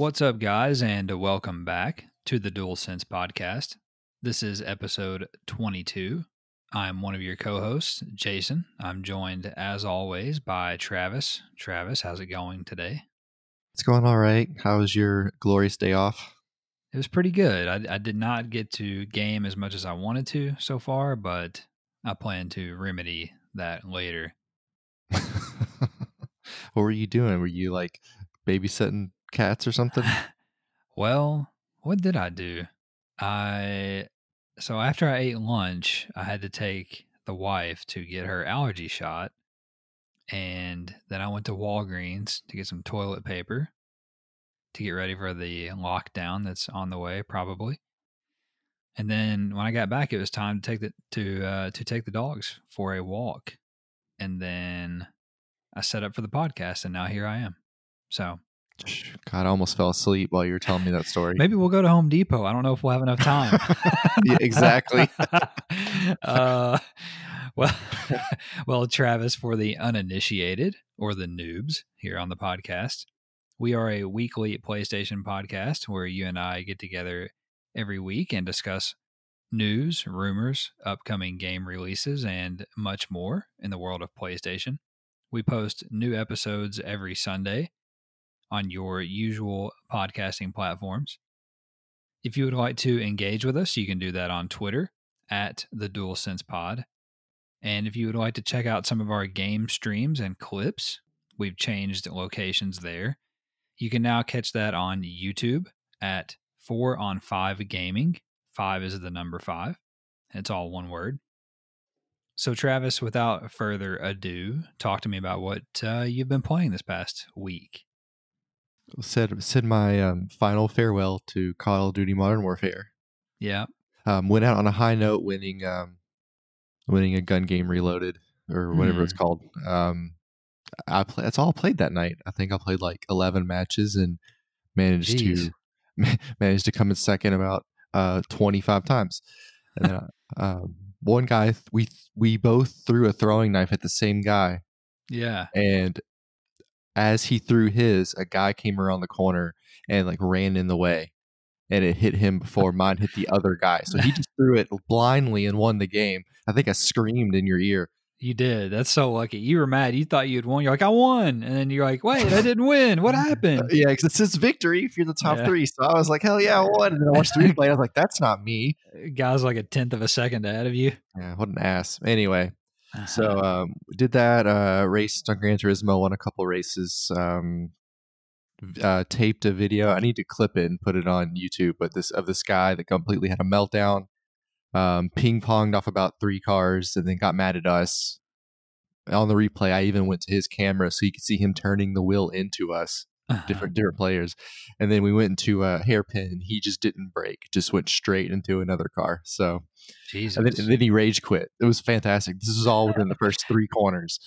What's up, guys, and welcome back to the Dual Sense podcast. This is episode 22. I'm one of your co hosts, Jason. I'm joined, as always, by Travis. Travis, how's it going today? It's going all right. How was your glorious day off? It was pretty good. I, I did not get to game as much as I wanted to so far, but I plan to remedy that later. what were you doing? Were you like babysitting cats or something? well, what did I do? I so after I ate lunch, I had to take the wife to get her allergy shot. And then I went to Walgreens to get some toilet paper to get ready for the lockdown that's on the way, probably. And then when I got back, it was time to take the to uh, to take the dogs for a walk. And then I set up for the podcast, and now here I am. So God, I almost fell asleep while you were telling me that story. Maybe we'll go to Home Depot. I don't know if we'll have enough time. yeah, exactly. uh, well, well, Travis, for the uninitiated or the noobs here on the podcast, we are a weekly PlayStation podcast where you and I get together every week and discuss news, rumors, upcoming game releases, and much more in the world of PlayStation. We post new episodes every Sunday on your usual podcasting platforms. If you would like to engage with us, you can do that on Twitter at the Dual Sense Pod. And if you would like to check out some of our game streams and clips, we've changed locations there. You can now catch that on YouTube at 4 on 5 Gaming. 5 is the number 5. It's all one word. So, Travis, without further ado, talk to me about what uh, you've been playing this past week said said my um, final farewell to Call of Duty Modern Warfare. Yeah. Um, went out on a high note, winning um, winning a gun game reloaded or whatever mm. it's hmm. called. Um, I play, that's all I played that night. I think I played like eleven matches and managed Jeez. to managed to come in second about uh, twenty five times. And then, um, one guy we we both threw a throwing knife at the same guy. Yeah. And as he threw his, a guy came around the corner and like ran in the way and it hit him before mine hit the other guy. So he just threw it blindly and won the game. I think I screamed in your ear. You did. That's so lucky. You were mad. You thought you'd won. You're like, I won. And then you're like, wait, I didn't win. What happened? yeah, because it says victory if you're the top yeah. three. So I was like, hell yeah, I won. And then I watched the replay. I was like, that's not me. Guy's like a tenth of a second ahead of you. Yeah, what an ass. Anyway, so um, did that uh, race on Gran Turismo, won a couple races. Um, uh, taped a video. I need to clip it and put it on YouTube. But this of this guy that completely had a meltdown, um, ping ponged off about three cars, and then got mad at us. On the replay, I even went to his camera so you could see him turning the wheel into us uh-huh. different different players. And then we went into a hairpin. He just didn't brake; just went straight into another car. So, Jesus. And then, and then he rage quit. It was fantastic. This was all within the first three corners.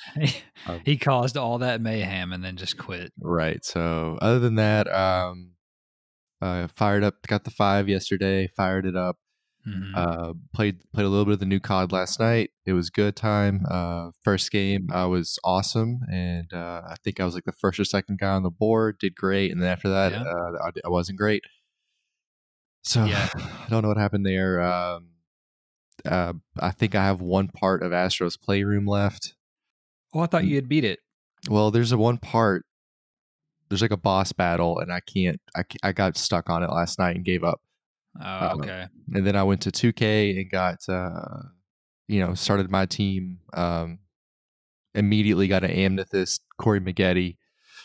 um, he caused all that mayhem and then just quit. Right. So, other than that, um, uh, fired up, got the five yesterday, fired it up. Mm-hmm. Uh, played played a little bit of the new COD last night. It was good time. Uh, first game I was awesome, and uh, I think I was like the first or second guy on the board. Did great, and then after that, yeah. Uh, I, I, wasn't great. So yeah. I don't know what happened there. Um, uh, I think I have one part of Astro's Playroom left. Oh, I thought you had beat it. Well, there's a one part. There's like a boss battle, and I can't. I I got stuck on it last night and gave up. Oh, um, okay. and then I went to 2K and got, uh, you know, started my team. Um, immediately got an amethyst, Corey Maggette.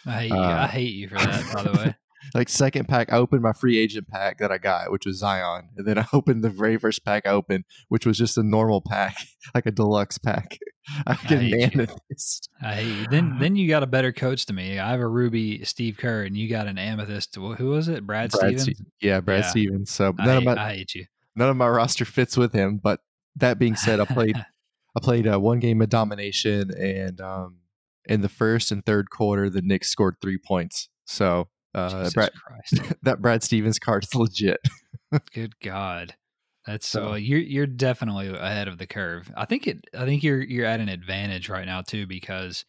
I hate, uh, you. I hate you for that, by the way. like second pack, I opened my free agent pack that I got, which was Zion, and then I opened the very first pack I opened, which was just a normal pack, like a deluxe pack. I get an amethyst. I hate you. Then then you got a better coach to me. I have a ruby Steve Kerr, and you got an amethyst. Who was it? Brad, Brad Stevens. Yeah, Brad yeah. Stevens. So none I, of my I hate you. None of my roster fits with him. But that being said, I played I played uh, one game of domination, and um, in the first and third quarter, the Knicks scored three points. So uh, Brad, that Brad Stevens card is legit. Good God. That's so uh, you're you're definitely ahead of the curve. I think it. I think you're you're at an advantage right now too because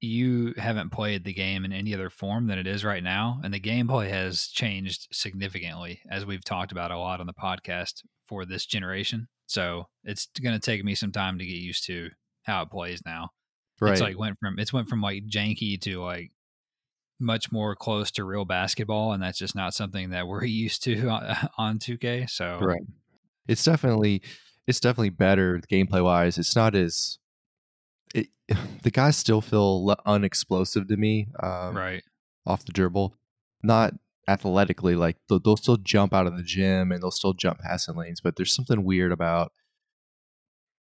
you haven't played the game in any other form than it is right now, and the gameplay has changed significantly, as we've talked about a lot on the podcast for this generation. So it's going to take me some time to get used to how it plays now. Right. It's like went from it's went from like janky to like much more close to real basketball, and that's just not something that we're used to on 2K. So right. It's definitely it's definitely better gameplay wise. It's not as it, the guys still feel unexplosive to me. Um, right off the dribble, not athletically. Like they'll, they'll still jump out of the gym and they'll still jump passing lanes, but there's something weird about.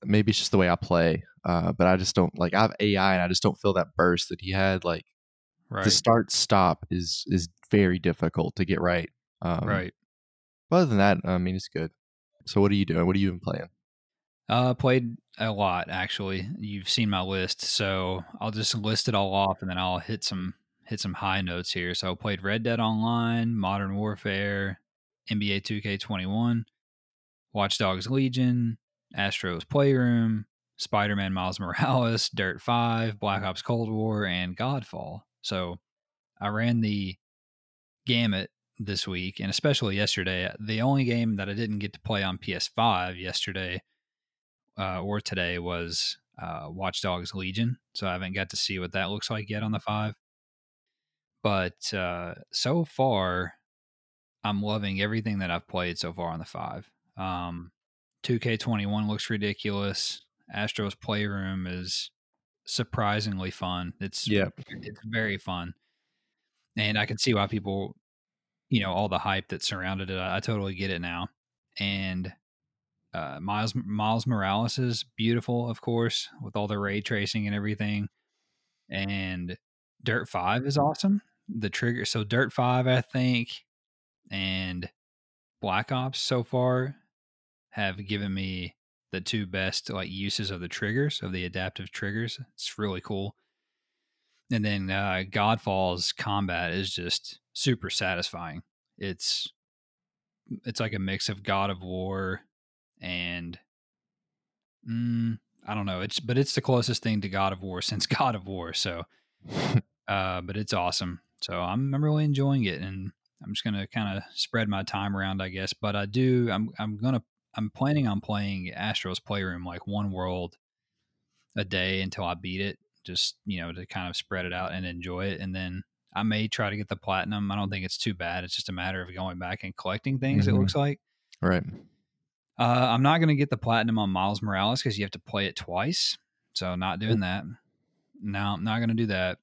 Maybe it's just the way I play, uh, but I just don't like. I have AI and I just don't feel that burst that he had. Like right. the start stop is is very difficult to get right. Um, right. Other than that, I mean, it's good. So, what are you doing? What are you even playing? Uh, played a lot actually. You've seen my list, so I'll just list it all off, and then I'll hit some hit some high notes here. So I played Red Dead Online, Modern Warfare, NBA 2K21, Watch Dogs Legion, Astro's Playroom, Spider Man Miles Morales, Dirt 5, Black Ops Cold War, and Godfall. So I ran the gamut this week, and especially yesterday. The only game that I didn't get to play on PS5 yesterday uh, or today was uh, Watch Dogs Legion. So I haven't got to see what that looks like yet on the 5. But uh, so far, I'm loving everything that I've played so far on the 5. Um, 2K21 looks ridiculous. Astro's Playroom is surprisingly fun. It's yeah, it's very fun, and I can see why people, you know, all the hype that surrounded it. I, I totally get it now. And uh, Miles Miles Morales is beautiful, of course, with all the ray tracing and everything. And Dirt Five is awesome. The trigger, so Dirt Five, I think, and Black Ops so far have given me the two best like uses of the triggers of the adaptive triggers. It's really cool. And then uh, Godfall's combat is just super satisfying. It's it's like a mix of God of War and mm, I don't know. It's but it's the closest thing to God of War since God of War. So, uh, but it's awesome. So I'm I'm really enjoying it, and I'm just gonna kind of spread my time around, I guess. But I do. I'm I'm gonna I'm planning on playing Astro's Playroom like one world a day until I beat it. Just you know to kind of spread it out and enjoy it, and then I may try to get the platinum. I don't think it's too bad. It's just a matter of going back and collecting things. Mm-hmm. It looks like. Right. Uh, I'm not going to get the platinum on Miles Morales because you have to play it twice. So not doing that. No, I'm not going to do that.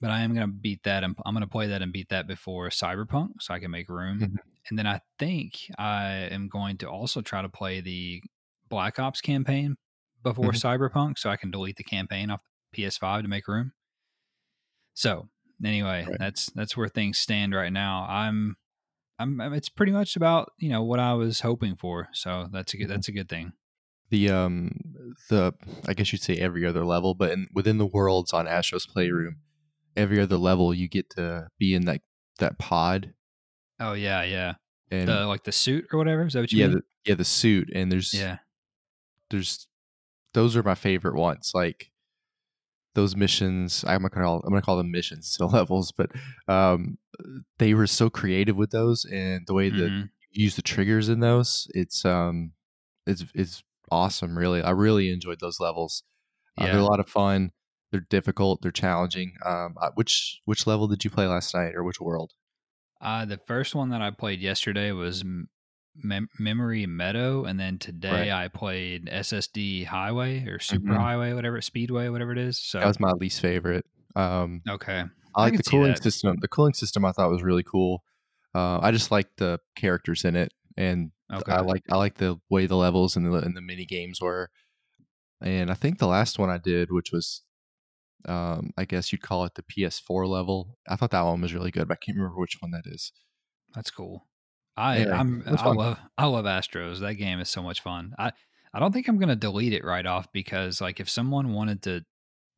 But I am going to beat that. And I'm going to play that and beat that before Cyberpunk so I can make room. Mm-hmm. And then I think I am going to also try to play the Black Ops campaign before mm-hmm. Cyberpunk so I can delete the campaign off PS5 to make room. So anyway, right. that's that's where things stand right now. I'm I'm, it's pretty much about you know what I was hoping for. So that's a good mm-hmm. that's a good thing. The um the I guess you'd say every other level, but in, within the worlds on Astro's Playroom, every other level you get to be in that that pod. Oh yeah, yeah. And the, like the suit or whatever. Is that what you yeah, mean? The, yeah, the suit. And there's yeah, there's those are my favorite ones. Like those missions i'm gonna call i'm gonna call them missions so levels but um they were so creative with those and the way that mm-hmm. you use the triggers in those it's um it's it's awesome really i really enjoyed those levels uh, yeah. they're a lot of fun they're difficult they're challenging um uh, which which level did you play last night or which world uh the first one that i played yesterday was Mem- Memory Meadow, and then today right. I played SSD Highway or Super mm-hmm. Highway, whatever Speedway, whatever it is. So that was my least favorite. Um, okay, I like I the cooling system. The cooling system I thought was really cool. Uh, I just like the characters in it, and okay. I like I like the way the levels and the and the mini games were. And I think the last one I did, which was, um, I guess you'd call it the PS4 level. I thought that one was really good, but I can't remember which one that is. That's cool. I yeah, I'm I love I love Astros. That game is so much fun. I I don't think I'm gonna delete it right off because like if someone wanted to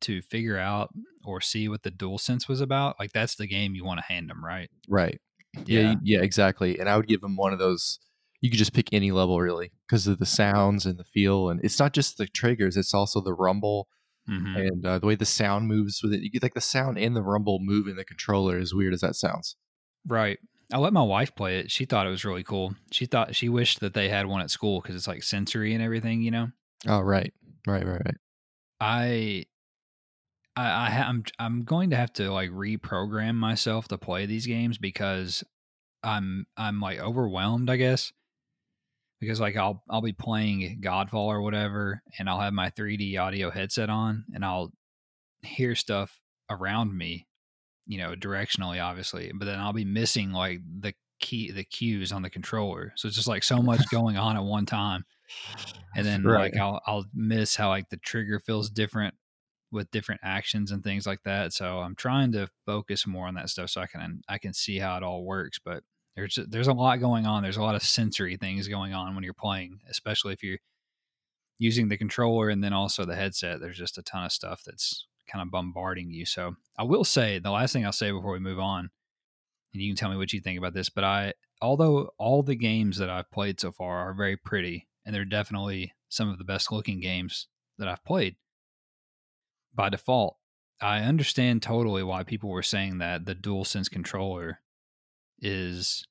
to figure out or see what the dual sense was about, like that's the game you want to hand them, right? Right. Yeah. yeah, yeah, exactly. And I would give them one of those. You could just pick any level really because of the sounds and the feel, and it's not just the triggers; it's also the rumble. Mhm. and uh, the way the sound moves with it, you get like the sound and the rumble move in the controller. As weird as that sounds. Right. I let my wife play it. She thought it was really cool. She thought she wished that they had one at school because it's like sensory and everything, you know. Oh right, right, right, right. I, I, I ha- I'm I'm going to have to like reprogram myself to play these games because I'm I'm like overwhelmed, I guess. Because like I'll I'll be playing Godfall or whatever, and I'll have my 3D audio headset on, and I'll hear stuff around me, you know, directionally, obviously, but then I'll be missing like the key the cues on the controller. So it's just like so much going on at one time. And then Right. like I'll I'll miss how like the trigger feels different with different actions and things like that. So I'm trying to focus more on that stuff so I can I can see how it all works. But there's there's a lot going on. There's a lot of sensory things going on when you're playing, especially if you're using the controller and then also the headset. There's just a ton of stuff that's kind of bombarding you. So I will say the last thing I'll say before we move on, and you can tell me what you think about this. But I, although all the games that I've played so far are very pretty, and they're definitely some of the best looking games that I've played by default, I understand totally why people were saying that the DualSense controller is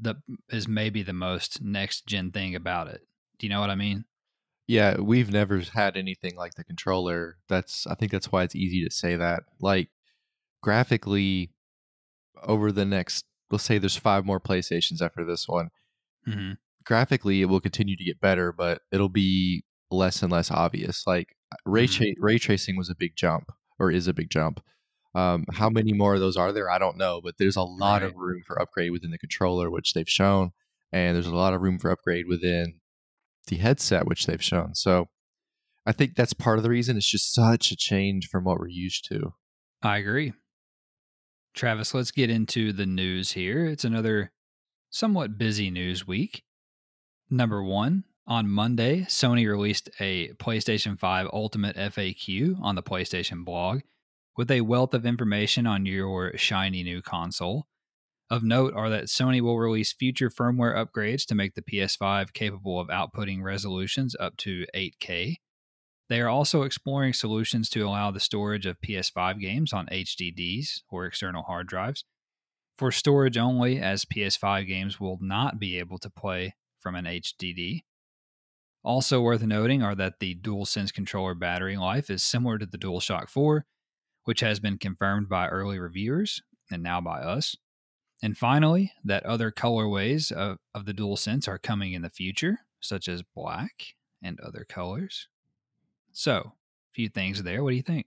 the is maybe the most next gen thing about it. Do you know what I mean? Yeah, we've never had anything like the controller. That's I think that's why it's easy to say that. Like graphically over the next let's say there's five more PlayStations after this one. Mm-hmm. Graphically it will continue to get better, but it'll be less and less obvious. Like ray Mhm. tra- ray tracing was a big jump or is a big jump. Um, how many more of those are there? I don't know, but there's a lot of room for upgrade within the controller, which they've shown, and there's a lot of room for upgrade within the headset, which they've shown. So I think that's part of the reason. It's just such a change from what we're used to. I agree. Travis, let's get into the news here. It's another somewhat busy news week. Number one, on Monday, Sony released a PlayStation 5 Ultimate FAQ on the PlayStation blog with a wealth of information on your shiny new console. Of note are that Sony will release future firmware upgrades to make the PS5 capable of outputting resolutions up to 8K. They are also exploring solutions to allow the storage of PS5 games on HDDs or external hard drives for storage only, as PS5 games will not be able to play from an HDD. Also worth noting are that the DualSense controller battery life is similar to the DualShock 4, which has been confirmed by early reviewers and now by us. And finally, that other colorways of, of the DualSense are coming in the future, such as black and other colors. So, a few things there. What do you think?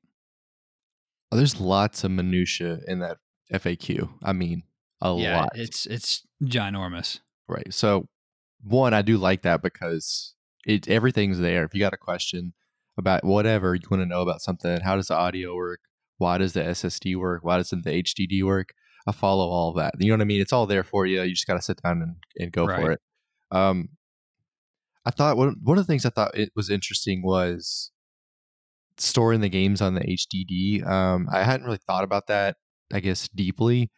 Oh, There's lots of minutia in that FAQ. I mean, a yeah, lot. it's it's ginormous. Right. So, one, I do like that because it everything's there. If you got a question about whatever you want to know about something, how does the audio work? Why does the SSD work? Why doesn't the HDD work? I follow all that. You know what I mean? It's all there for you. You just got to sit down and, and go for it. Um, I thought one one of the things I thought it was interesting was storing the games on the HDD. Um, I hadn't really thought about that, I guess, deeply.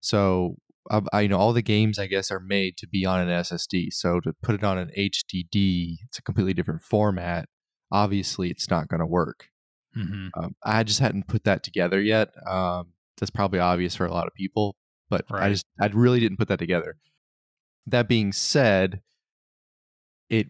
So I, I you know all the games I guess are made to be on an SSD. So to put it on an HDD, it's a completely different format. Obviously, it's not going to work. Hmm Um, I just hadn't put that together yet. Um, that's probably obvious for a lot of people, but I just I really didn't put that together. That being said, it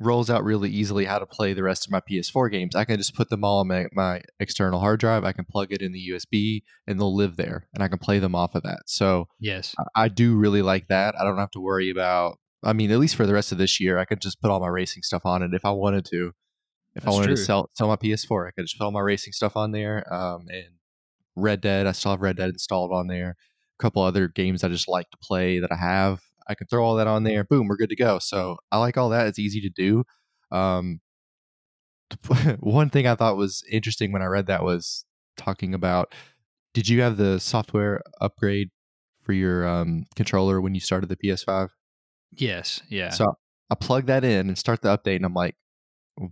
rolls out really easily how to play the rest of my PS4 games. I can just put them all on my, my external hard drive. I can plug it in the USB, and they'll live there, and I can play them off of that. So Yes. I- I do really like that. I don't have to worry about. I mean, at least for the rest of this year, I could just put all my racing stuff on it if I wanted to. If That's I wanted true. to sell sell my PS4, I could just put all my racing stuff on there. Um, and Red Dead, I still have Red Dead installed on there. A couple other games I just like to play that I have. I can throw all that on there. Boom, we're good to go. So I like all that. It's easy to do. Um, one thing I thought was interesting when I read that was talking about. Did you have the software upgrade for your um, controller when you started the PS5? Yes. Yeah. So I plug that in and start the update, and I'm like,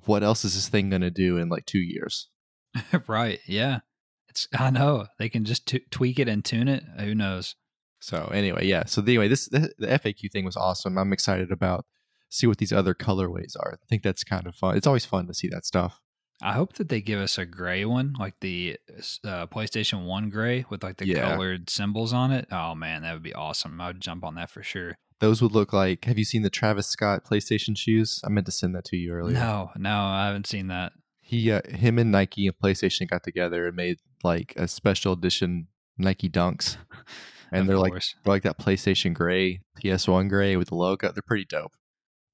what else is this thing going to do in like two years? right. Yeah. It's. I know they can just t- tweak it and tune it. Who knows? So anyway, yeah. So anyway, this the, the FAQ thing was awesome. I'm excited about see what these other colorways are. I think that's kind of fun. It's always fun to see that stuff. I hope that they give us a gray one, like the uh, PlayStation 1 gray with like the Yeah. colored symbols on it. Oh man, that would be awesome. I would jump on that for sure. Those would look like. Have you seen the Travis Scott PlayStation shoes? I meant to send that to you earlier. No, no, I haven't seen that. He, uh, him, and Nike and PlayStation got together and made like a special edition Nike Dunks, and they're like they're like that PlayStation gray, PS1 gray with the logo. They're pretty dope.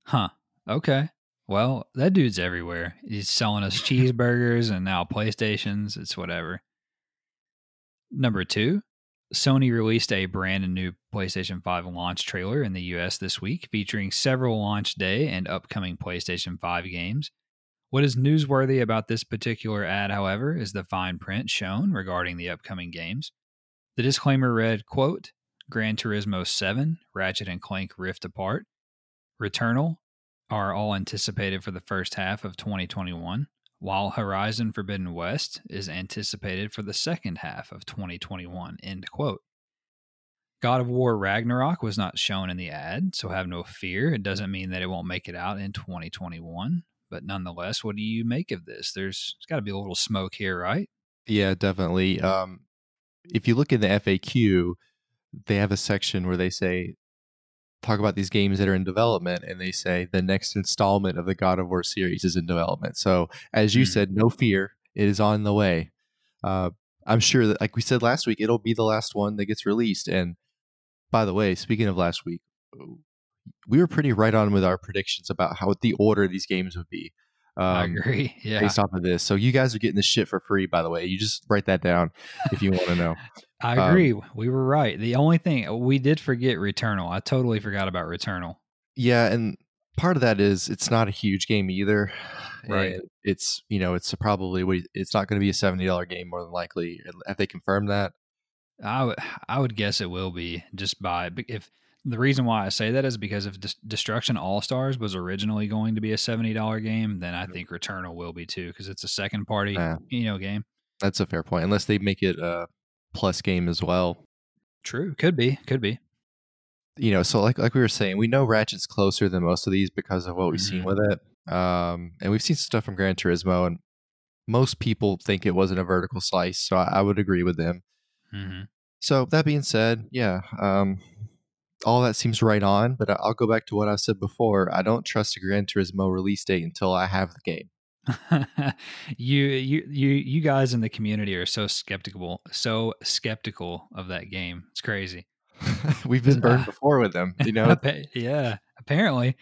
Huh. Okay. Well, that dude's everywhere. He's selling us cheeseburgers and now PlayStations. It's whatever. Number two, Sony released a brand new PlayStation 5 launch trailer in the US this week, featuring several launch day and upcoming PlayStation 5 games. What is newsworthy about this particular ad, however, is the fine print shown regarding the upcoming games. The disclaimer read, quote, Gran Turismo 7, Ratchet and Clank Rift Apart, Returnal are all anticipated for the first half of 2021, while Horizon Forbidden West is anticipated for the second half of 2021, end quote. God of War Ragnarok was not shown in the ad, so have no fear. It doesn't mean that it won't make it out in 2021. But nonetheless, what do you make of this? There's, got to be a little smoke here, right? Yeah, definitely. Um, if you look in the FAQ, they have a section where they say talk about these games that are in development, and they say the next installment of the God of War series is in development. So, as you Hmm. said, no fear, it is on the way. Uh, I'm sure that, like we said last week, it'll be the last one that gets released. And by the way, speaking of last week, we were pretty right on with our predictions about how the order these games would be. I Um, agree. Yeah. based off of this. So you guys are getting this shit for free, by the way. You just write that down if you want to know. I um, agree. we were right. The only thing we did forget Returnal. I totally forgot about Returnal. Yeah, and part of that is it's not a huge game either. Right. And it's you know it's probably it's not going to be a seventy dollar game more than likely. Have they confirmed that? I I would guess it will be just by if the reason why I say that is because if Destruction All Stars was originally going to be a seventy dollar game, then I think Returnal will be too because it's a second party Yeah. you know game. That's a fair point. Unless they make it a plus game as well. True, could be, could be. You know, so like like we were saying, we know Ratchet's closer than most of these because of what we've seen Mhm. with it. Um, and we've seen stuff from Gran Turismo, and most people think it wasn't a vertical slice, so I, I would agree with them. hmm So that being said, yeah, um, all that seems right on. But I- I'll go back to what I said before. I don't trust a Gran Turismo release date until I have the game. you you you you guys in the community are so skeptical, so skeptical of that game. It's crazy. We've been burned Ah. before with them. You know, yeah, apparently.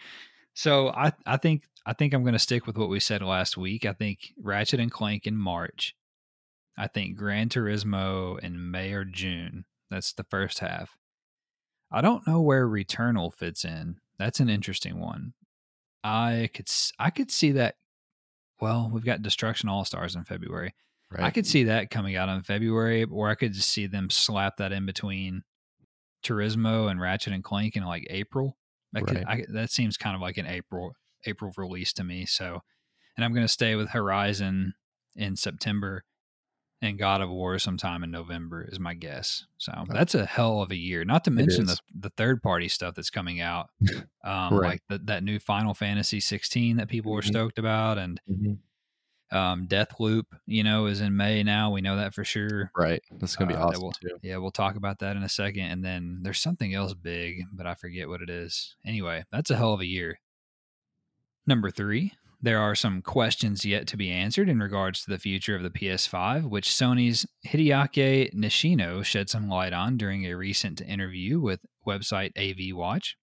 So I I think I think I'm going to stick with what we said last week. I think Ratchet and Clank in March. I think Gran Turismo in May or June. That's the first half. I don't know where Returnal fits in. That's an interesting one. I could I could see that. Well, we've got Destruction All Stars in February. I could see that coming out in February, or I could just see them slap that in between Turismo and Ratchet and Clank in like April. That could, I, that seems kind of like an April April release to me. So, and I'm going to stay with Horizon in September and God of War sometime in November is my guess. So that's a hell of a year. Not to mention the the third party stuff that's coming out, um, Right. like the, that new Final Fantasy 16 that people were Mhm. stoked about, and um, Deathloop, you know, is in May now. We know that for sure. Right. That's gonna be Uh, awesome too. Yeah, we'll talk about that in a second. And then there's something else big, but I forget what it is. Anyway, that's a hell of a year. Number three, there are some questions yet to be answered in regards to the future of the PS5, which Sony's Hideaki Nishino shed some light on during a recent interview with website AV Watch.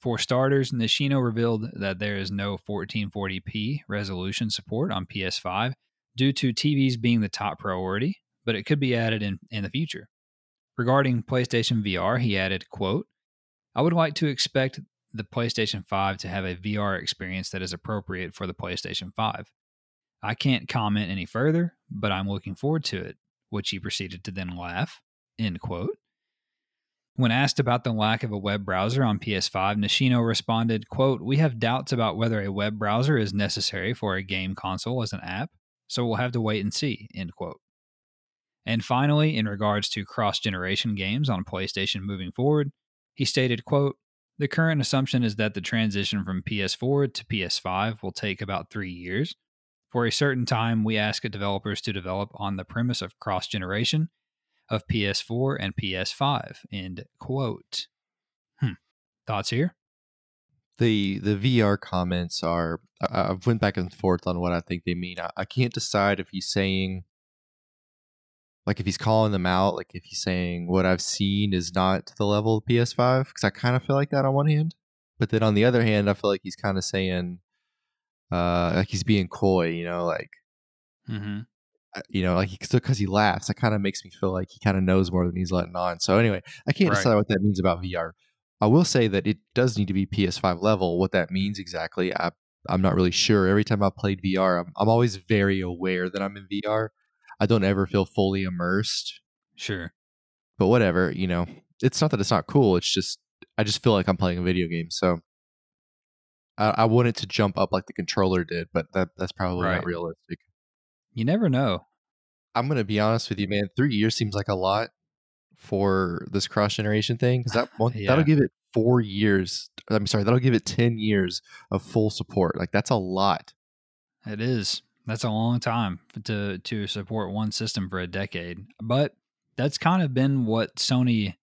For starters, Nishino revealed that there is no 1440p resolution support on PS5 due to TVs being the top priority, but it could be added in, in the future. Regarding PlayStation VR, he added, quote, I would like to expect the PlayStation 5 to have a VR experience that is appropriate for the PlayStation 5. I can't comment any further, but I'm looking forward to it, which he proceeded to then laugh, end quote. When asked about the lack of a web browser on PS5, Nishino responded, quote, We have doubts about whether a web browser is necessary for a game console as an app, so we'll have to wait and see, end quote. And finally, in regards to cross-generation games on PlayStation moving forward, he stated, quote, The current assumption is that the transition from PS4 to PS5 will take about three years. For a certain time, we ask developers to develop on the premise of cross generation of PS4 and PS5. End quote. Hmm. Thoughts here? the the VR comments are I've went back and forth on what I think they mean. I, I can't decide if he's saying like if he's calling them out, like if he's saying what I've seen is not to the level of PS5, because I kind of feel like that on one hand, but then on the other hand, I feel like he's kind of saying, uh, like he's being coy, you know, like, Mm-hmm. you know, like still because he laughs, that kind of makes me feel like he kind of knows more than he's letting on. So anyway, I can't Right. decide what that means about VR. I will say that it does need to be PS5 level. What that means exactly, I I'm not really sure. Every time I played VR, I'm I'm always very aware that I'm in VR. I don't ever feel fully immersed, Sure. but whatever, you know. It's not that it's not cool. It's just I just feel like I'm playing a video game. So I, I want it to jump up like the controller did, but that that's probably Right. not realistic. You never know. I'm gonna be honest with you, man. Three years seems like a lot for this cross generation thing because that one, Yeah. that'll give it four years. I'm sorry, that'll give it ten years of full support. Like that's a lot. It is. That's a long time to to support one system for a decade. But that's kind of been what Sony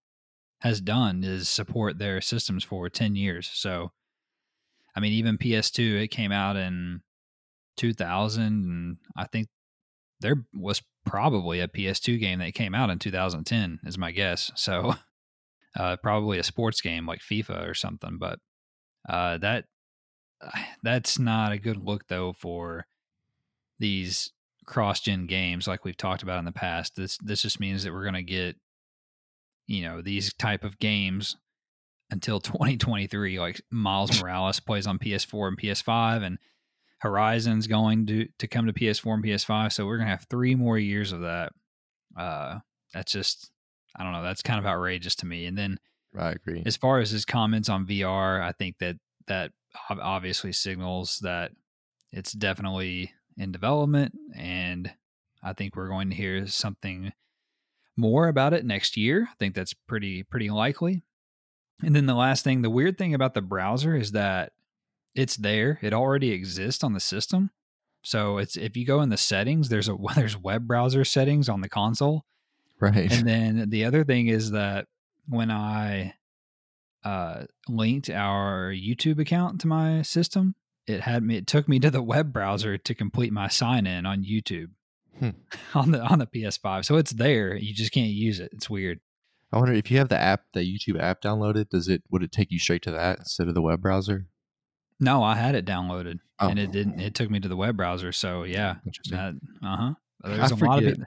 has done is support their systems for 10 years. So I mean even PS2 it came out in 2000 and I think there was probably a PS2 game that came out in 2010 is my guess. So uh probably a sports game like FIFA or something, but uh that that's not a good look though for these cross-gen games like we've talked about in the past. This this just means that we're going to get you know these type of games until 2023 like Miles Morales plays on PS4 and PS5 and Horizon's going to to come to PS4 and PS5 so we're going to have 3 more years of that. Uh that's just I don't know, that's kind of outrageous to me. And then I agree. as far as his comments on VR, I think that that obviously signals that it's definitely in development, and I think we're going to hear something more about it next year. I think that's pretty pretty likely. And then the last thing, the weird thing about the browser is that it's there; it already exists on the system. So it's if you go in the settings, there's a there's web browser settings on the console, Right. and then the other thing is that when I uh, linked our YouTube account to my system, it had me. It took me to the web browser to complete my sign in on YouTube Hmm. on the on the PS5. So it's there. You just can't use it. It's weird. I wonder if you have the app, the YouTube app downloaded, does it would it take you straight to that instead of the web browser? No, I had it downloaded Oh. and it didn't. It took me to the web browser. So yeah, uh huh. There's a lot of forget. it.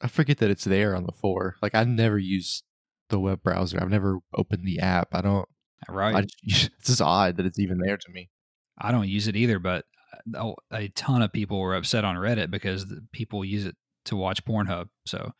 I forget that it's there on the four. Like I never use the web browser. I've never opened the app. I don't. Right. I just, it's just odd that it's even there to me. I don't use it either, but a, a ton of people were upset on Reddit because the people use it to watch Pornhub. So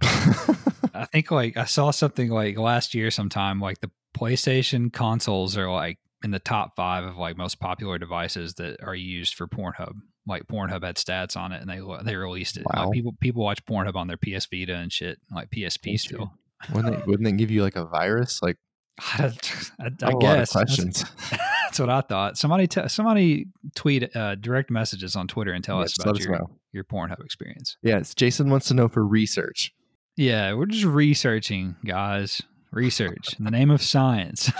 I think like I saw something like last year sometime like the PlayStation consoles are like in the top five of like most popular devices that are used for Pornhub. Like Pornhub had stats on it and they they released it. Wow. Like people people watch Pornhub on their PS Vita and shit, like PSP That's still. wouldn't they, wouldn't they give you like a virus? Like I, I, I, have I a lot of guess that's, questions. that's what I thought. Somebody t- somebody tweet uh, direct messages on Twitter and tell us about us your, know. your Pornhub experience. Yes, Jason wants to know for research. Yeah, we're just researching, guys. Research in the name of science.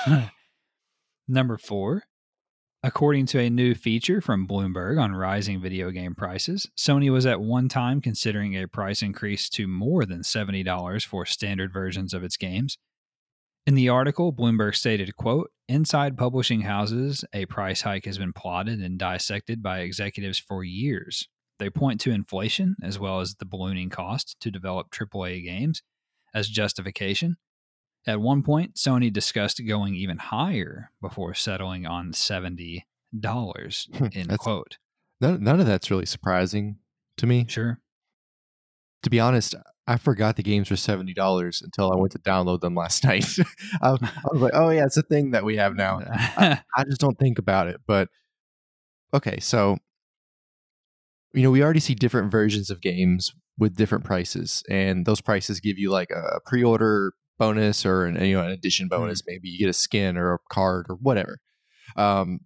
Number four. According to a new feature from Bloomberg on rising video game prices, Sony was at one time considering a price increase to more than $70 for standard versions of its games. In the article, Bloomberg stated, quote, Inside publishing houses, a price hike has been plotted and dissected by executives for years. They point to inflation as well as the ballooning cost to develop AAA games as justification. At one point, Sony discussed going even higher before settling on $70. Hmm, end That's- quote. None, none of that's really surprising to me. Sure. To be honest, I forgot the games were seventy dollars until I went to download them last night. I, was- I was like, "Oh yeah, it's a thing that we have now." I just don't think about it. But okay, so you know, we already see different versions of games with different prices, and those prices give you like a pre-order bonus or an you know an addition bonus. Maybe you get a skin or a card or whatever. Um,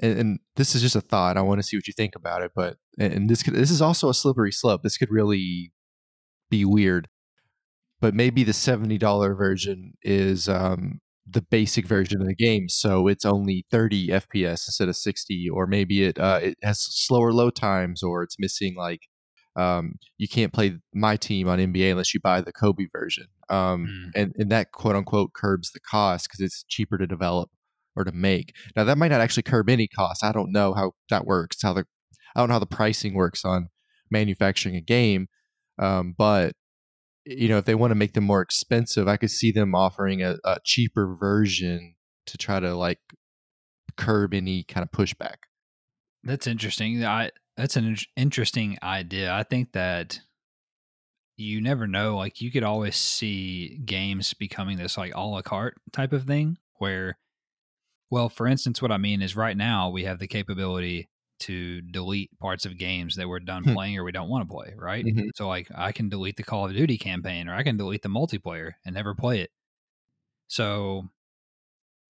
and, and this is just a thought. I want to see what you think about it, but and, and this could this is also a slippery slope. This could really be weird. But maybe the seventy dollar version is um, the basic version of the game, so it's only thirty FPS instead of sixty, or maybe it uh, it has slower load times, or it's missing like um, you can't play my team on NBA unless you buy the Kobe version, um, Mm. and and that quote unquote curbs the cost because it's cheaper to develop or to make. Now that might not actually curb any cost. I don't know how that works. How the I don't know how the pricing works on manufacturing a game, um, but you know if they want to make them more expensive, I could see them offering a, a cheaper version to try to like curb any kind of pushback. That's interesting. I that's an interesting idea. I think that you never know. Like you could always see games becoming this like a la carte type of thing where, well, for instance, what I mean is right now we have the capability to delete parts of games that we're done Hmm. playing or we don't want to play, right? Mhm. So like I can delete the Call of Duty campaign or I can delete the multiplayer and never play it. So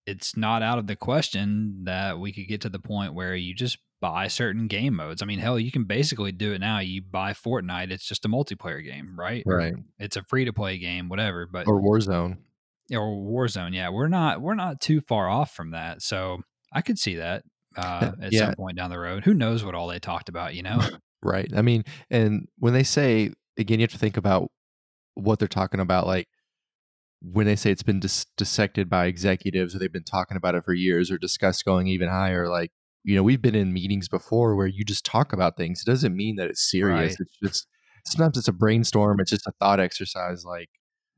it's not out of the question that we could get to the point where you just buy certain game modes. I mean, hell, you can basically do it now. You buy Fortnite, it's just a multiplayer game, right? Right. It's a free to play game, whatever. But Or Warzone. or Warzone, yeah, we're not we're not too far off from that. So I could see that uh, at Yeah. some point down the road. Who knows what all they talked about? You know? Right. I mean, and when they say again, you have to think about what they're talking about. Like when they say it's been dis- dissected by executives, or they've been talking about it for years, or discussed going even higher. Like you know, we've been in meetings before where you just talk about things. It doesn't mean that it's serious. Right. It's just sometimes it's a brainstorm. It's just a thought exercise. Like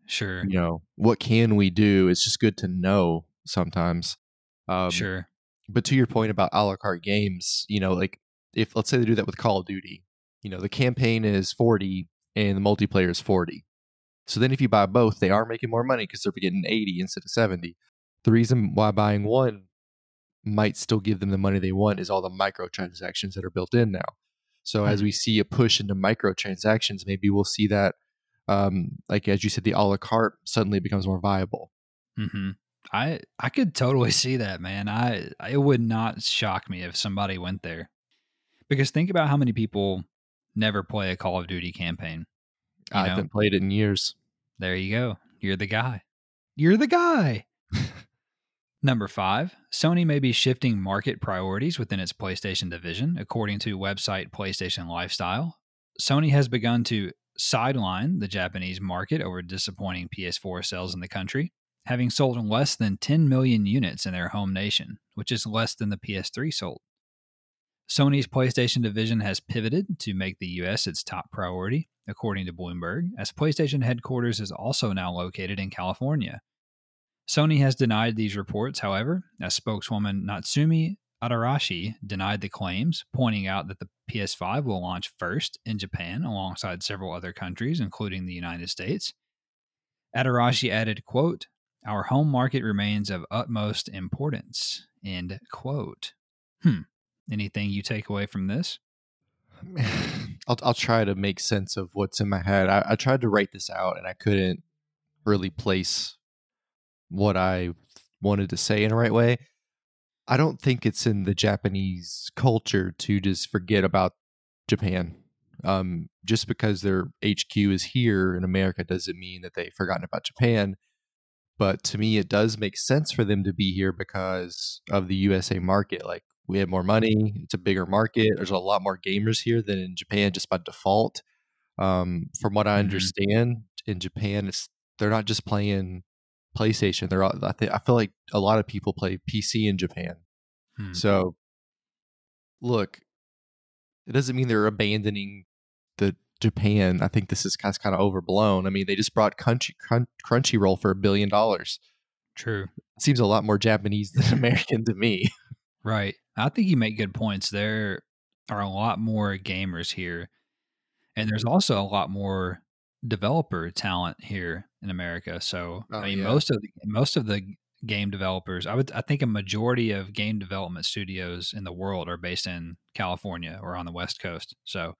sure, you know, what can we do? It's just good to know sometimes. Um, sure, but to your point about a la carte games, you know, like if let's say they do that with Call of Duty, you know, the campaign is 40 and the multiplayer is 40. So then if you buy both, they are making more money because they're getting 80 instead of 70. The reason why buying one might still give them the money they want is all the microtransactions that are built in now. So as we see a push into microtransactions, maybe we'll see that, um, like as you said, the a la carte suddenly becomes more viable. hmm I I could totally see that, man. I it would not shock me if somebody went there, because think about how many people never play a Call of Duty campaign. You I know? haven't played it in years. There you go. You're the guy. You're the guy. Number five, Sony may be shifting market priorities within its PlayStation division, according to website PlayStation Lifestyle. Sony has begun to sideline the Japanese market over disappointing PS4 sales in the country, having sold less than 10 million units in their home nation, which is less than the PS3 sold. Sony's PlayStation division has pivoted to make the US its top priority, according to Bloomberg, as PlayStation headquarters is also now located in California. Sony has denied these reports, however, as spokeswoman Natsumi Atarashi denied the claims, pointing out that the PS5 will launch first in Japan alongside several other countries, including the United States. Atarashi added, quote, Our home market remains of utmost importance, end quote. Hmm. Anything you take away from this? I'll I'll try to make sense of what's in my head. I, I tried to write this out and I couldn't really place what I wanted to say in the right way. I don't think it's in the Japanese culture to just forget about Japan. Um, just because their HQ is here in America doesn't mean that they've forgotten about Japan. But to me, it does make sense for them to be here because of the USA market. Like we have more money, it's a bigger market. There's a lot more gamers here than in Japan, just by default. Um, from what I Mhm. understand, in Japan, it's they're not just playing PlayStation. They're all, I, think, I feel like a lot of people play PC in Japan. Hmm. So, look, it doesn't mean they're abandoning Japan. I think this is kind of overblown. I mean, they just brought Crunchy, Crun- Crunchyroll for a billion dollars. True. Seems a lot more Japanese than American to me. Right. I think you make good points. There are a lot more gamers here, and there's also a lot more developer talent here in America. So Oh, I mean, yeah. most of the most of the game developers, I would, I think, a majority of game development studios in the world are based in California or on the West Coast. So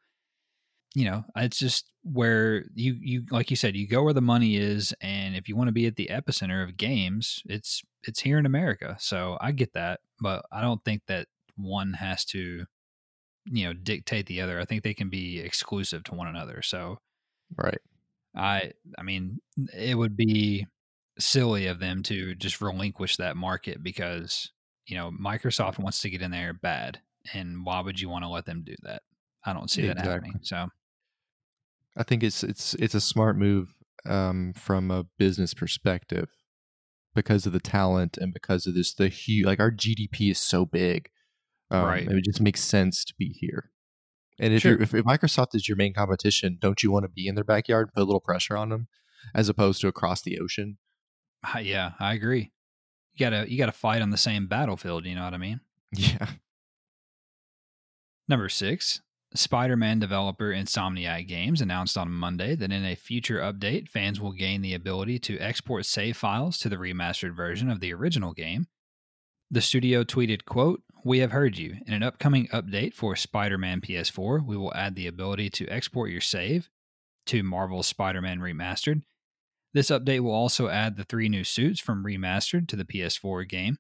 you know, it's just where you you like you said, you go where the money is, and if you want to be at the epicenter of games, it's it's here in America. So I get that, but I don't think that one has to, you know, dictate the other. I think they can be exclusive to one another. So, right. I, I mean, it would be silly of them to just relinquish that market because you know Microsoft wants to get in there bad, and why would you want to let them do that? I don't see that happening. So, I think it's it's it's a smart move um, from a business perspective because of the talent and because of this the huge like our GDP is so big. Um, right. It just makes sense to be here. And if, sure. if, if Microsoft is your main competition, don't you want to be in their backyard, and put a little pressure on them, as opposed to across the ocean? Uh, yeah, I agree. You gotta you gotta fight on the same battlefield. You know what I mean? Yeah. Number six, Spider Man developer Insomniac Games announced on Monday that in a future update, fans will gain the ability to export save files to the remastered version of the original game. The studio tweeted, quote, We have heard you. In an upcoming update for Spider Man PS4, we will add the ability to export your save to Marvel's Spider Man Remastered. This update will also add the three new suits from Remastered to the PS4 game.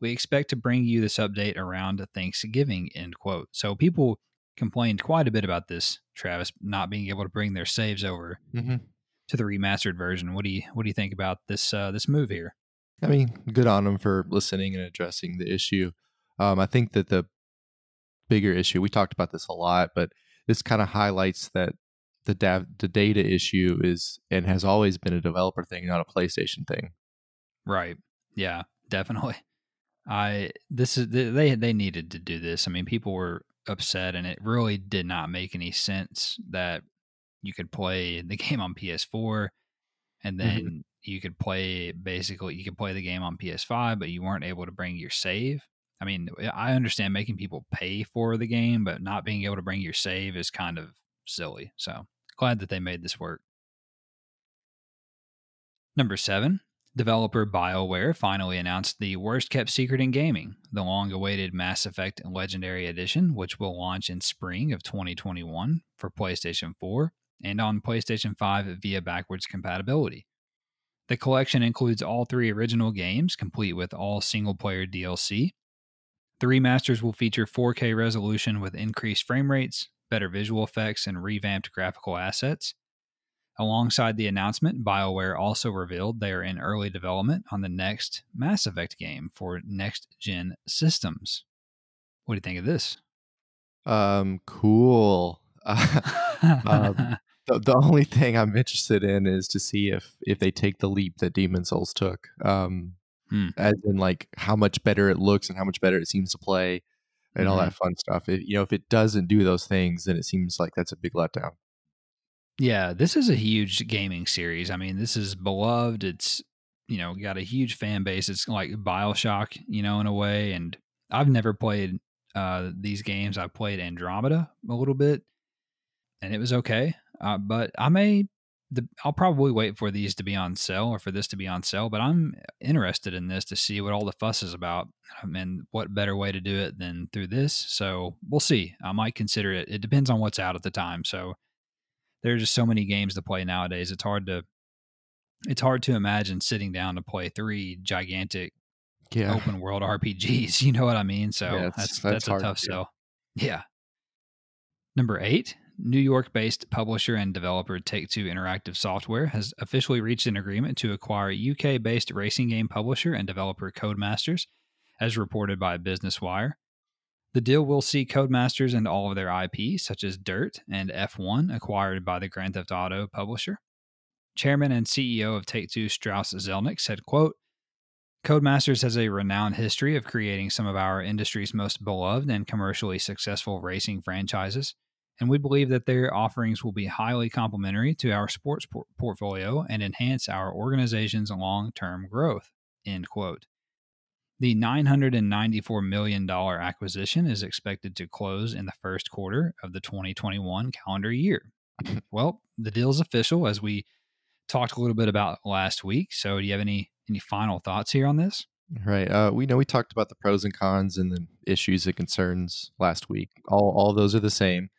We expect to bring you this update around Thanksgiving, end quote. So people complained quite a bit about this, Travis, not being able to bring their saves over mm-hmm. to the remastered version. What do you what do you think about this uh, this move here? I mean, good on them for listening and addressing the issue. Um, I think that the bigger issue we talked about this a lot, but this kind of highlights that the da- the data issue is and has always been a developer thing, not a PlayStation thing. Right. Yeah. Definitely. I this is they they needed to do this. I mean, people were upset, and it really did not make any sense that you could play the game on PS4 and mm-hmm. then mm-hmm. you could play basically you could play the game on PS5, but you weren't able to bring your save. I mean, I understand making people pay for the game, but not being able to bring your save is kind of silly. So glad that they made this work. Number seven, Developer BioWare finally announced the worst kept secret in gaming, the long awaited Mass Effect Legendary Edition, which will launch in spring of 2021 for PlayStation 4 and on PlayStation 5 via backwards compatibility. The collection includes all three original games, complete with all single player DLC. The remasters will feature 4K resolution with increased frame rates, better visual effects, and revamped graphical assets. Alongside the announcement, BioWare also revealed they are in early development on the next Mass Effect game for next gen systems. What do you think of this? Um, cool. um, the, the only thing I'm interested in is to see if if they take the leap that Demon Souls took. Um, hmm. as in like how much better it looks and how much better it seems to play and mm-hmm. all that fun stuff. If, you know, if it doesn't do those things, then it seems like that's a big letdown. Yeah, this is a huge gaming series. I mean, this is beloved. It's you know got a huge fan base. It's like Bioshock, you know, in a way. And I've never played uh, these games. I played Andromeda a little bit, and it was okay. Uh, but I may, the, I'll probably wait for these to be on sale or for this to be on sale. But I'm interested in this to see what all the fuss is about, um, and what better way to do it than through this. So we'll see. I might consider it. It depends on what's out at the time. So there are just so many games to play nowadays. It's hard to it's hard to imagine sitting down to play three gigantic yeah. open world RPGs. You know what I mean? So yeah, that's that's, that's a tough sell. Yeah. Number eight, New York based publisher and developer Take Two Interactive Software has officially reached an agreement to acquire UK based racing game publisher and developer Codemasters, as reported by Business Wire. The deal will see Codemasters and all of their IP, such as Dirt and F1, acquired by the Grand Theft Auto publisher. Chairman and CEO of Take-Two Strauss Zelnick said, quote, Codemasters has a renowned history of creating some of our industry's most beloved and commercially successful racing franchises, and we believe that their offerings will be highly complementary to our sports por- portfolio and enhance our organization's long-term growth. End quote. The $994 million acquisition is expected to close in the first quarter of the 2021 calendar year. well, the deal is official, as we talked a little bit about last week. So, do you have any any final thoughts here on this? Right. Uh, we know we talked about the pros and cons and the issues and concerns last week. All all those are the same.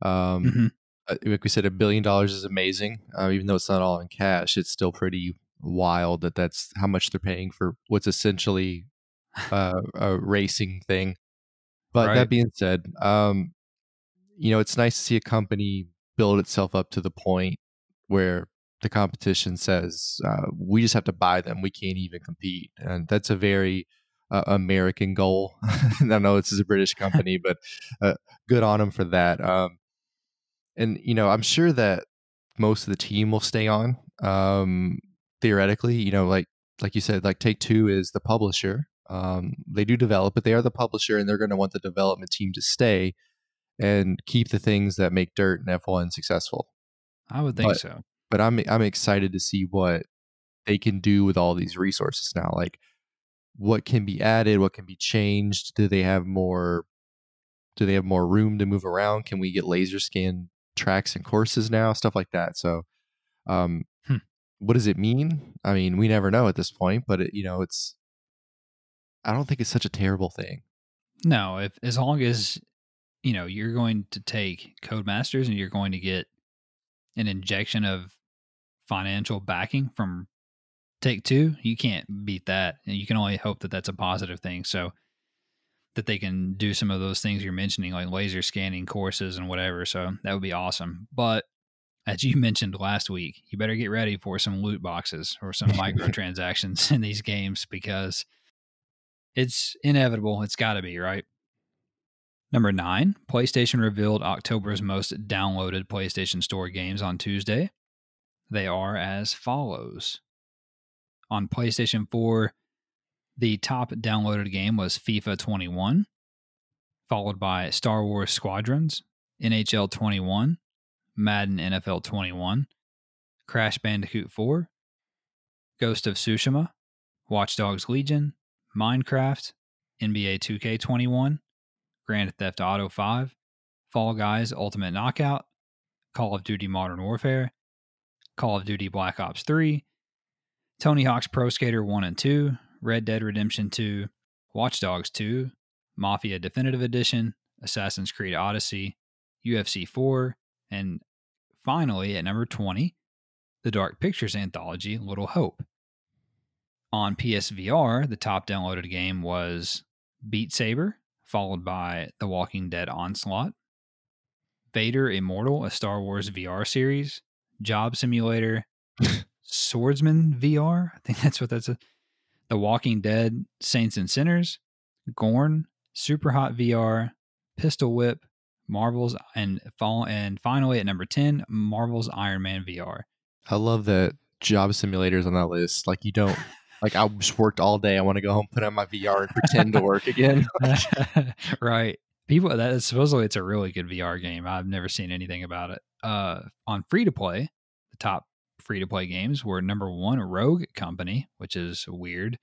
Um, mm-hmm. Uh, like we said, a billion dollars is amazing. Uh, even though it's not all in cash, it's still pretty wild that that's how much they're paying for what's essentially uh, a racing thing. But Right. that being said, um, you know, it's nice to see a company build itself up to the point where the competition says uh, we just have to buy them. We can't even compete, and that's a very uh, American goal. I know this is a British company, but uh, good on them for that. Um, and you know, I'm sure that most of the team will stay on. Um, theoretically, you know, like like you said, like Take Two is the publisher. Um, they do develop, but they are the publisher, and they're going to want the development team to stay and keep the things that make dirt and F1 successful. I would think But- so. But I'm I'm excited to see what they can do with all these resources now. Like what can be added, what can be changed? Do they have more do they have more room to move around? Can we get laser scan tracks and courses now? Stuff like that. So um Hmm. what does it mean? I mean, we never know at this point, but it, you know, it's I don't think it's such a terrible thing. No, if as long as you know you're going to take Codemasters and you're going to get an injection of financial backing from Take Two, you can't beat that, and you can only hope that that's a positive thing. So that they can do some of those things you're mentioning, like laser scanning courses and whatever. So that would be awesome. But as you mentioned last week, you better get ready for some loot boxes or some microtransactions in these games because it's inevitable. It's got to be, right? Number nine, PlayStation revealed October's most downloaded PlayStation Store games on Tuesday. They are as follows. On PlayStation 4, the top downloaded game was FIFA 21, followed by Star Wars Squadrons, NHL 21, Madden NFL 21, Crash Bandicoot 4, Ghost of Tsushima, Watch Dogs Legion, Minecraft, NBA 2K21, Grand Theft Auto 5, Fall Guys Ultimate Knockout, Call of Duty Modern Warfare, Call of Duty Black Ops 3, Tony Hawk's Pro Skater 1 and 2, Red Dead Redemption 2, Watch Dogs 2, Mafia Definitive Edition, Assassin's Creed Odyssey, UFC 4, and finally at number 20, the Dark Pictures anthology Little Hope. On PSVR, the top downloaded game was Beat Saber, followed by The Walking Dead Onslaught, Vader Immortal, a Star Wars VR series, Job Simulator, Swordsman VR. I think that's what that's a. The Walking Dead Saints and Sinners, Gorn, Super Hot VR, Pistol Whip, Marvel's and fall and finally at number 10, Marvel's Iron Man VR. I love that job simulators on that list. Like you don't like I just worked all day. I want to go home, put on my VR, and pretend to work again. right. People that is supposedly it's a really good VR game. I've never seen anything about it. Uh on free to play, the top free to play games were number one, Rogue Company, which is weird,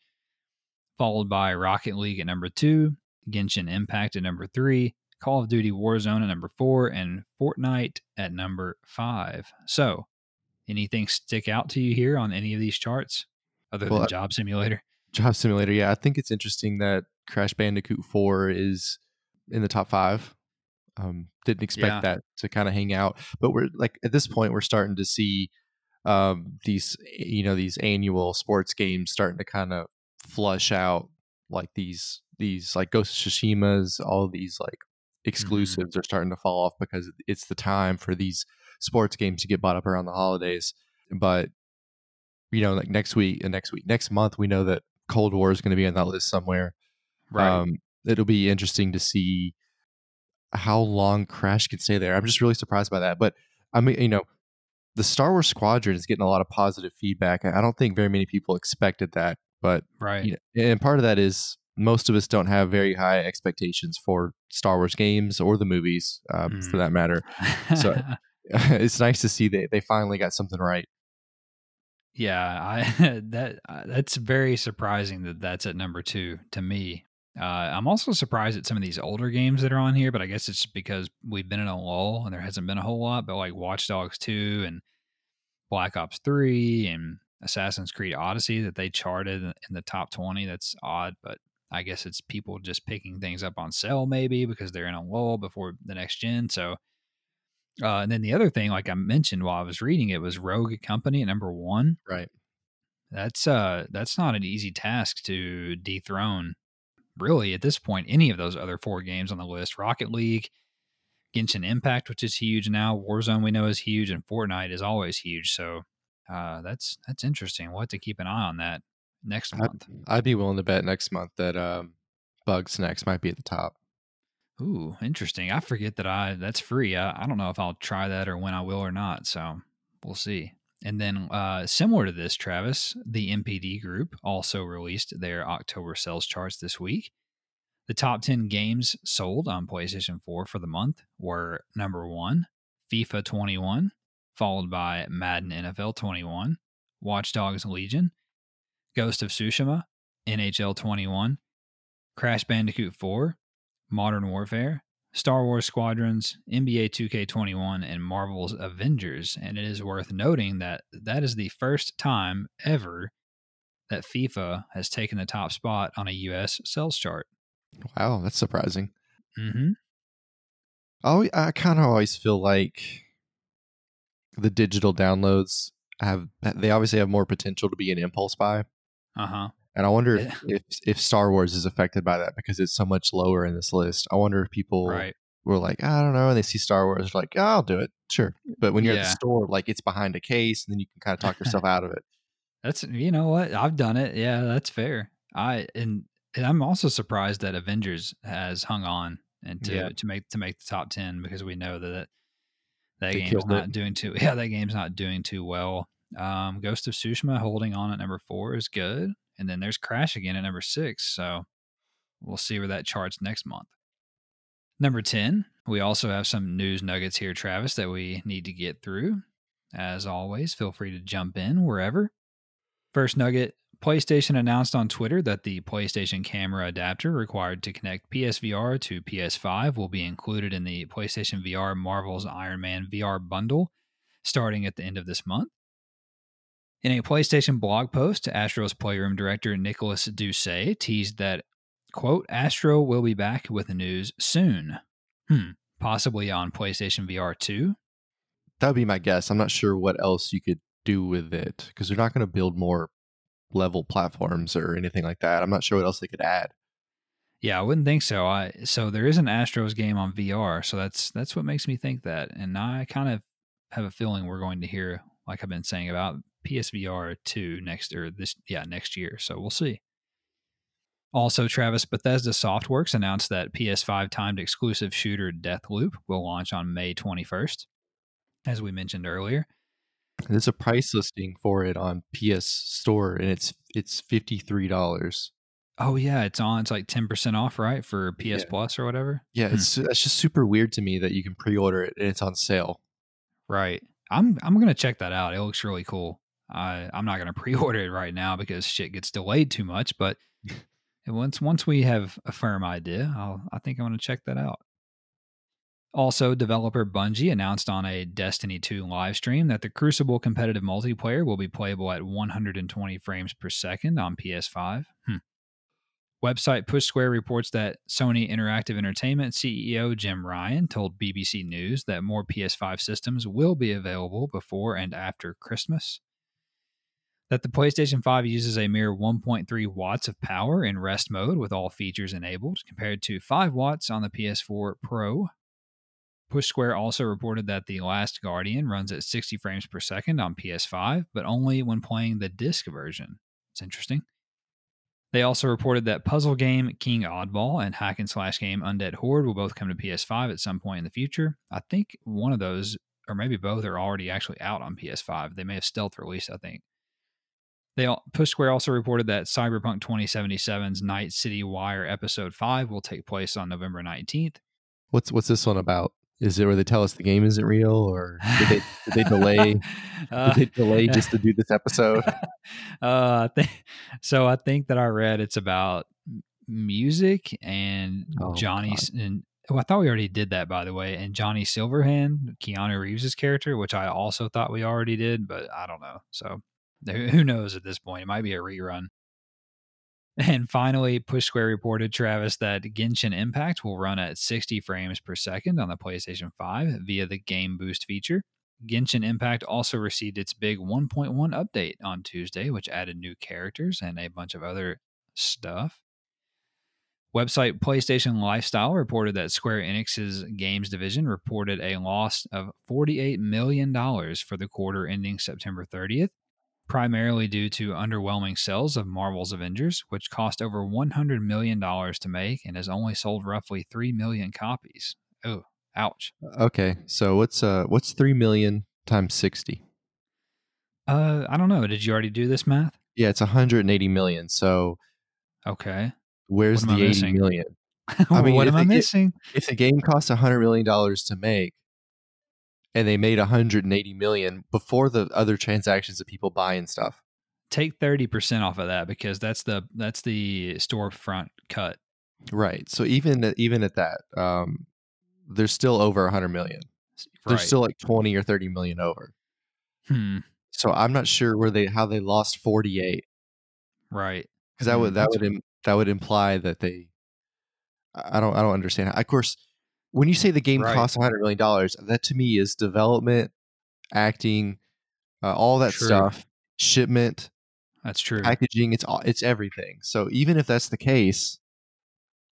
followed by Rocket League at number two, Genshin Impact at number three, Call of Duty Warzone at number four, and Fortnite at number five. So, anything stick out to you here on any of these charts other Well, than Job Simulator? Job simulator. Yeah, I think it's interesting that Crash Bandicoot 4 is in the top five. Um, didn't expect Yeah. that to kind of hang out, but we're like at this point, we're starting to see um, these, you know, these annual sports games starting to kind of flush out like these, these like Ghost of Tsushima's, all these like exclusives are starting to fall off because it's the time for these sports games to get bought up around the holidays. But you know, like next week and next week, next month, we know that Cold War is going to be on that list somewhere. Right. Um, it'll be interesting to see how long Crash can stay there. I'm just really surprised by that. But I mean, you know, the Star Wars Squadron is getting a lot of positive feedback. I don't think very many people expected that, but right. you know, and part of that is most of us don't have very high expectations for Star Wars games or the movies, um, for Mm. that matter. so- it's nice to see that they finally got something right. Yeah, I that uh, that's very surprising that that's at number two to me. Uh, I'm also surprised at some of these older games that are on here, but I guess it's because we've been in a lull and there hasn't been a whole lot. But like Watch Dogs two and Black Ops three and Assassin's Creed Odyssey that they charted in the top twenty. That's odd, but I guess it's people just picking things up on sale maybe because they're in a lull before the next gen. So. Uh, and then the other thing, like I mentioned while I was reading it, was Rogue Company number one Right. that's uh that's not an easy task to dethrone really at this point any of those other four games on the list. Rocket League, Genshin Impact, which is huge now. Warzone we know is huge, and Fortnite is always huge. So uh, that's that's interesting. We'll have to keep an eye on that next month. I'd, I'd be willing to bet next month that um, Bugsnax might be at the top. Ooh, interesting. I forget that I that's free. I, I don't know if I'll try that or when I will or not. So we'll see. And then, uh, similar to this, Travis, the NPD group also released their October sales charts this week. The top 10 games sold on PlayStation 4 for the month were number one, FIFA 21, followed by Madden NFL 21, Watch Dogs Legion, Ghost of Tsushima, NHL 21, Crash Bandicoot 4, Modern Warfare, Star Wars Squadrons, NBA 2K21, and Marvel's Avengers. And it is worth noting that that is the first time ever that FIFA has taken the top spot on a US sales chart. Wow, that's surprising. Mm-hmm. Oh, I kind of always feel like the digital downloads have they obviously have more potential to be an impulse buy. Uh huh. And I wonder if, if, if Star Wars is affected by that because it's so much lower in this list. I wonder if people Right. were like, I don't know, and they see Star Wars, like, oh, I'll do it, sure. But when you're at the store, like it's behind a case, and then you can kind of talk yourself out of it. That's you know what I've done it. Yeah, that's fair. I and, and I'm also surprised that Avengers has hung on and to Yeah. to make to make the top ten because we know that that, that They game's not it. doing too. Yeah, that game's not doing too well. Um, Ghost of Tsushima holding on at number four is good, and then there's Crash again at number six. So we'll see where that charts next month. Number 10, we also have some news nuggets here, Travis, that we need to get through. As always, feel free to jump in wherever. First nugget PlayStation announced on Twitter that the PlayStation camera adapter required to connect PSVR to PS5 will be included in the PlayStation VR Marvel's Iron Man VR bundle starting at the end of this month. In a PlayStation blog post, Astro's Playroom director Nicolas Doucet teased that, quote, Astro will be back with the news soon. Hmm, possibly on PlayStation VR 2. That would be my guess. I'm not sure what else you could do with it because they're not going to build more level platforms or anything like that. I'm not sure what else they could add. Yeah, I wouldn't think so. I so there is an Astros game on VR, so that's that's what makes me think that. And I kind of have a feeling we're going to hear, like I've been saying about PSVR two next or this yeah next year. So we'll see. Also, Travis Bethesda Softworks announced that PS5 timed exclusive shooter Deathloop will launch on May 21st, as we mentioned earlier. There's a price listing for it on PS Store, and it's it's fifty three dollars. Oh yeah, it's on. It's like ten percent off, right, for PS Yeah. Plus or whatever. Yeah, Hmm. it's that's just super weird to me that you can pre order it and it's on sale. Right. I'm I'm gonna check that out. It looks really cool. I I'm not gonna pre-order it right now because shit gets delayed too much. But once once we have a firm idea, I'll I think I'm gonna check that out. Also, developer Bungie announced on a Destiny 2 live stream that the Crucible competitive multiplayer will be playable at 120 frames per second on PS5. Hmm. Website Push Square reports that Sony Interactive Entertainment CEO Jim Ryan told BBC News that more PS5 systems will be available before and after Christmas. That the PlayStation 5 uses a mere 1.3 watts of power in rest mode with all features enabled, compared to 5 watts on the PS4 Pro. Push Square also reported that The Last Guardian runs at 60 frames per second on PS5, but only when playing the disc version. It's interesting. They also reported that puzzle game King Oddball and hack and slash game Undead Horde will both come to PS5 at some point in the future. I think one of those, or maybe both, are already actually out on PS5. They may have stealth released, I think. They all, Push Square also reported that Cyberpunk 2077's Night City Wire Episode 5 will take place on November 19th. What's what's this one about? Is it where they tell us the game isn't real, or did they did they delay? Uh, did they delay just to do this episode? uh, I think so. I think that I read it's about music and Oh, Johnny. God. And oh, I thought we already did that, by the way. And Johnny Silverhand, Keanu Reeves' character, which I also thought we already did, but I don't know. So who knows at this point? It might be a rerun. And finally, Push Square reported, Travis, that Genshin Impact will run at 60 frames per second on the PlayStation 5 via the Game Boost feature. Genshin Impact also received its big 1.1 update on Tuesday, which added new characters and a bunch of other stuff. Website PlayStation Lifestyle reported that Square Enix's games division reported a loss of $48 million for the quarter ending September 30th, primarily due to underwhelming sales of Marvel's Avengers, which cost over $100 million to make and has only sold roughly 3 million copies. Oh, ouch. Okay, so what's uh what's three million times sixty? Uh, I don't know. Did you already do this math? Yeah, it's 180 million. So Okay. where's the 80 million? I mean, what am I missing? If the game costs 100 million dollars to make, and they made 180 million before the other transactions that people buy and stuff, Take 30% off of that because that's the that's the storefront cut. right? So even at, even at that, um, there's still over 100 million. They're Right. still like 20 or 30 million over. Hmm. So I'm not sure where they how they lost 48 Right. because that Hmm, would that that's- would Im- that would imply that they. I I don't I don't understand. Of course, when you say the game Right. costs 100 million dollars, that to me is development, acting, uh, all that True. stuff, shipment, That's true. packaging. It's all it's everything. So even if that's the case,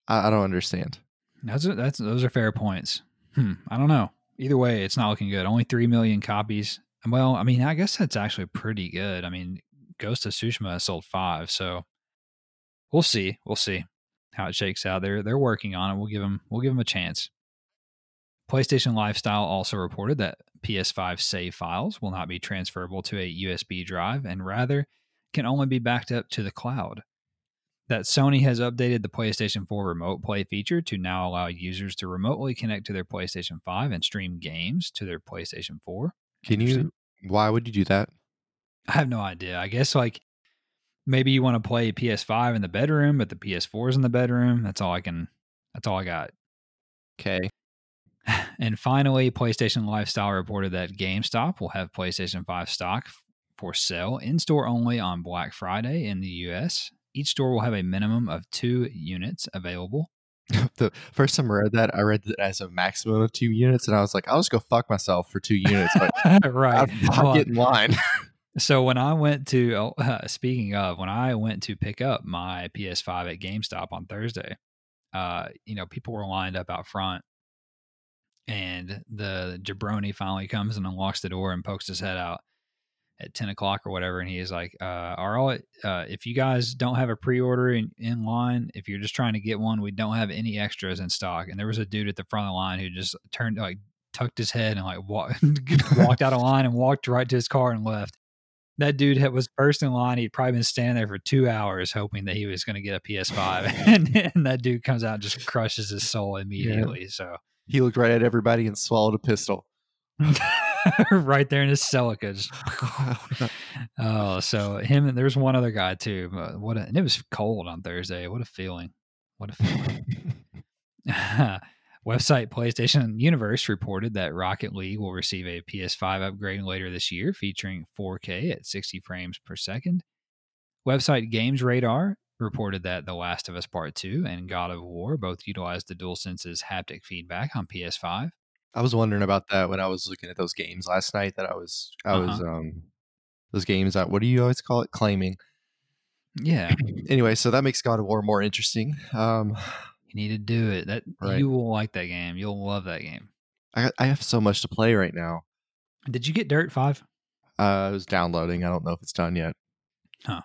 I, I don't understand. That's that's those are fair points. Hmm. I don't know. Either way, it's not looking good. Only three million copies. Well, I mean, I guess that's actually pretty good. I mean, Ghost of Tsushima sold five, so we'll see. We'll see how it shakes out. They're they're working on it. We'll give them we'll give them a chance. PlayStation Lifestyle also reported that PS5 save files will not be transferable to a USB drive and rather can only be backed up to the cloud. That Sony has updated the PlayStation 4 Remote Play feature to now allow users to remotely connect to their PlayStation 5 and stream games to their PlayStation 4. Can you? Why would you do that? I have no idea. I guess like maybe you want to play PS5 in the bedroom, but the PS4 is in the bedroom. That's all I can. That's all I got. Okay. And finally, PlayStation Lifestyle reported that GameStop will have PlayStation 5 stock for sale in store only on Black Friday in the US. Each store will have a minimum of two units available. the first time I read that, I read that as a maximum of two units, and I was like, I'll just go fuck myself for two units. Like, right. I'll Well, get in line. So when I went to, uh, speaking of, when I went to pick up my PS5 at GameStop on Thursday, uh, you know, people were lined up out front, and the jabroni finally comes and unlocks the door and pokes his head out at ten o'clock or whatever, and he is like, uh, "Are all uh, if you guys don't have a pre-order in, in line, if you're just trying to get one, we don't have any extras in stock." And there was a dude at the front of the line who just turned like tucked his head and like walked walked out of line and walked right to his car and left that dude had, was first in line. He'd probably been standing there for two hours hoping that he was going to get a PS5, and, and that dude comes out and just crushes his soul immediately. So he looked right at everybody and swallowed a pistol. right there in his Celica. Just, oh, so him and there's one other guy too. but What a, and it was cold on Thursday. What a feeling! What a feeling! Website PlayStation Universe reported that Rocket League will receive a PS5 upgrade later this year featuring 4K at 60 frames per second. Website Games Radar reported that The Last of Us Part 2 and God of War both utilized the DualSense's haptic feedback on PS5. I was wondering about that when I was looking at those games last night. That I was, I was, Uh-huh. um, those games. That what do you always call it? Claiming. Yeah, Anyway, so that makes God of War more interesting. Um, you need to do it. That Right. you will like that game. You'll love that game. I I have so much to play right now. Did you get Dirt 5? Uh, I was downloading. I don't know if it's done yet. Huh.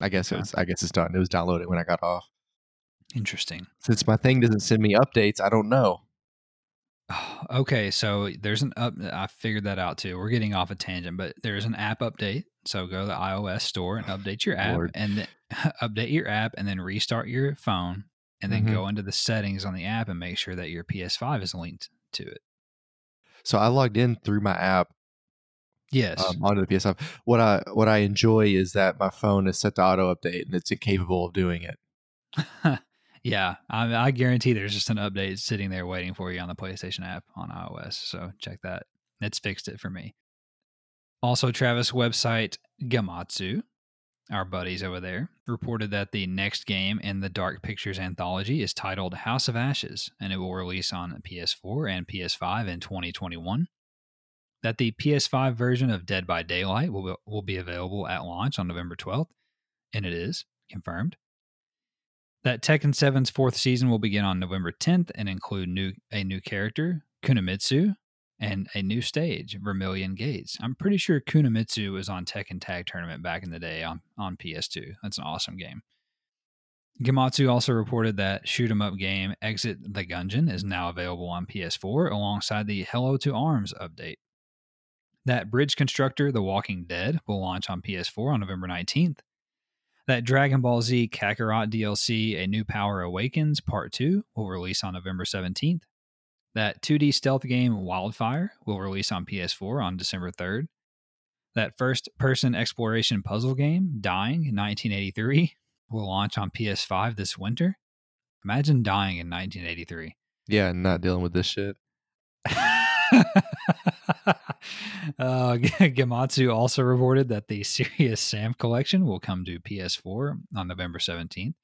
I guess Okay. it's. I guess it's done. It was downloaded when I got off. Interesting. Since my thing doesn't send me updates, I don't know. Okay, so there's an up. I figured that out too. We're getting off a tangent, but there's an app update. So go to the iOS store and update your app, Lord. and then update your app, and then restart your phone, and then Mhm. go into the settings on the app and make sure that your PS5 is linked to it. So I logged in through my app Yes. um, onto the PS5. What I what I enjoy is that my phone is set to auto update and it's incapable of doing it. yeah, I, I guarantee there's just an update sitting there waiting for you on the PlayStation app on iOS. So check that. It's fixed it for me. Also, Travis website Gematsu, our buddies over there, reported that the next game in the Dark Pictures anthology is titled House of Ashes, and it will release on PS4 and PS5 in 2021. That the PS5 version of Dead by Daylight will be, will be available at launch on November 12th, and it is confirmed. That Tekken 7's fourth season will begin on November 10th and include new a new character, Kunimitsu, and a new stage, Vermilion Gates. I'm pretty sure Kunimitsu was on Tekken Tag Tournament back in the day on, on PS2. That's an awesome game. Gematsu also reported that shoot 'em up game Exit the Gungeon is now available on PS4 alongside the Hello to Arms update. That Bridge Constructor The Walking Dead will launch on PS4 on November 19th. That Dragon Ball Z Kakarot DLC A New Power Awakens Part 2 will release on November 17th. That 2D stealth game Wildfire will release on PS4 on December 3rd. That first person exploration puzzle game, Dying 1983, will launch on PS5 this winter. Imagine dying in 1983. Yeah, not dealing with this shit. uh, Gematsu also reported that the Serious Sam collection will come to PS4 on November 17th.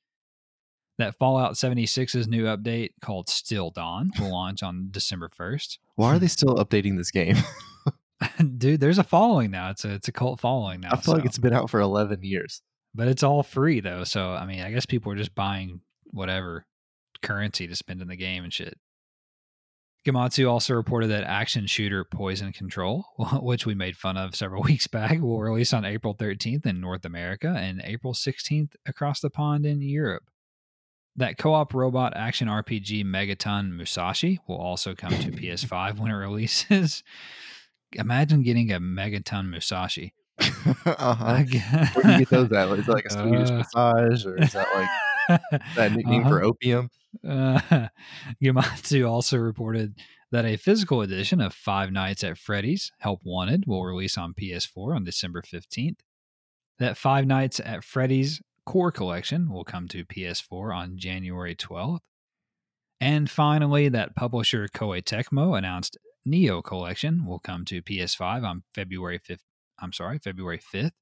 That Fallout 76's new update called Steel Dawn will launch on December 1st. Why are they still updating this game? Dude, there's a following now. It's a it's a cult following now. I feel like it's been out for 11 years. but it's all free though. So I mean, I guess people are just buying whatever currency to spend in the game and shit. Gematsu also reported that action shooter Poison Control, which we made fun of several weeks back, will release on April 13th in North America and April 16th across the pond in Europe. That co op robot action RPG Megaton Musashi will also come to PS5 when it releases. Imagine getting a Megaton Musashi. uh-huh. Where do you get those at? Is it like a Swedish Uh, massage, or is that like that nickname Uh-huh. for opium? Uh, Gematsu also reported that a physical edition of Five Nights at Freddy's Help Wanted will release on PS4 on December 15th. That Five Nights at Freddy's Core Collection will come to PS4 on January 12th. And finally, that publisher Koei Tecmo announced Nioh Collection will come to PS5 on February 5th. I'm sorry, February 5th,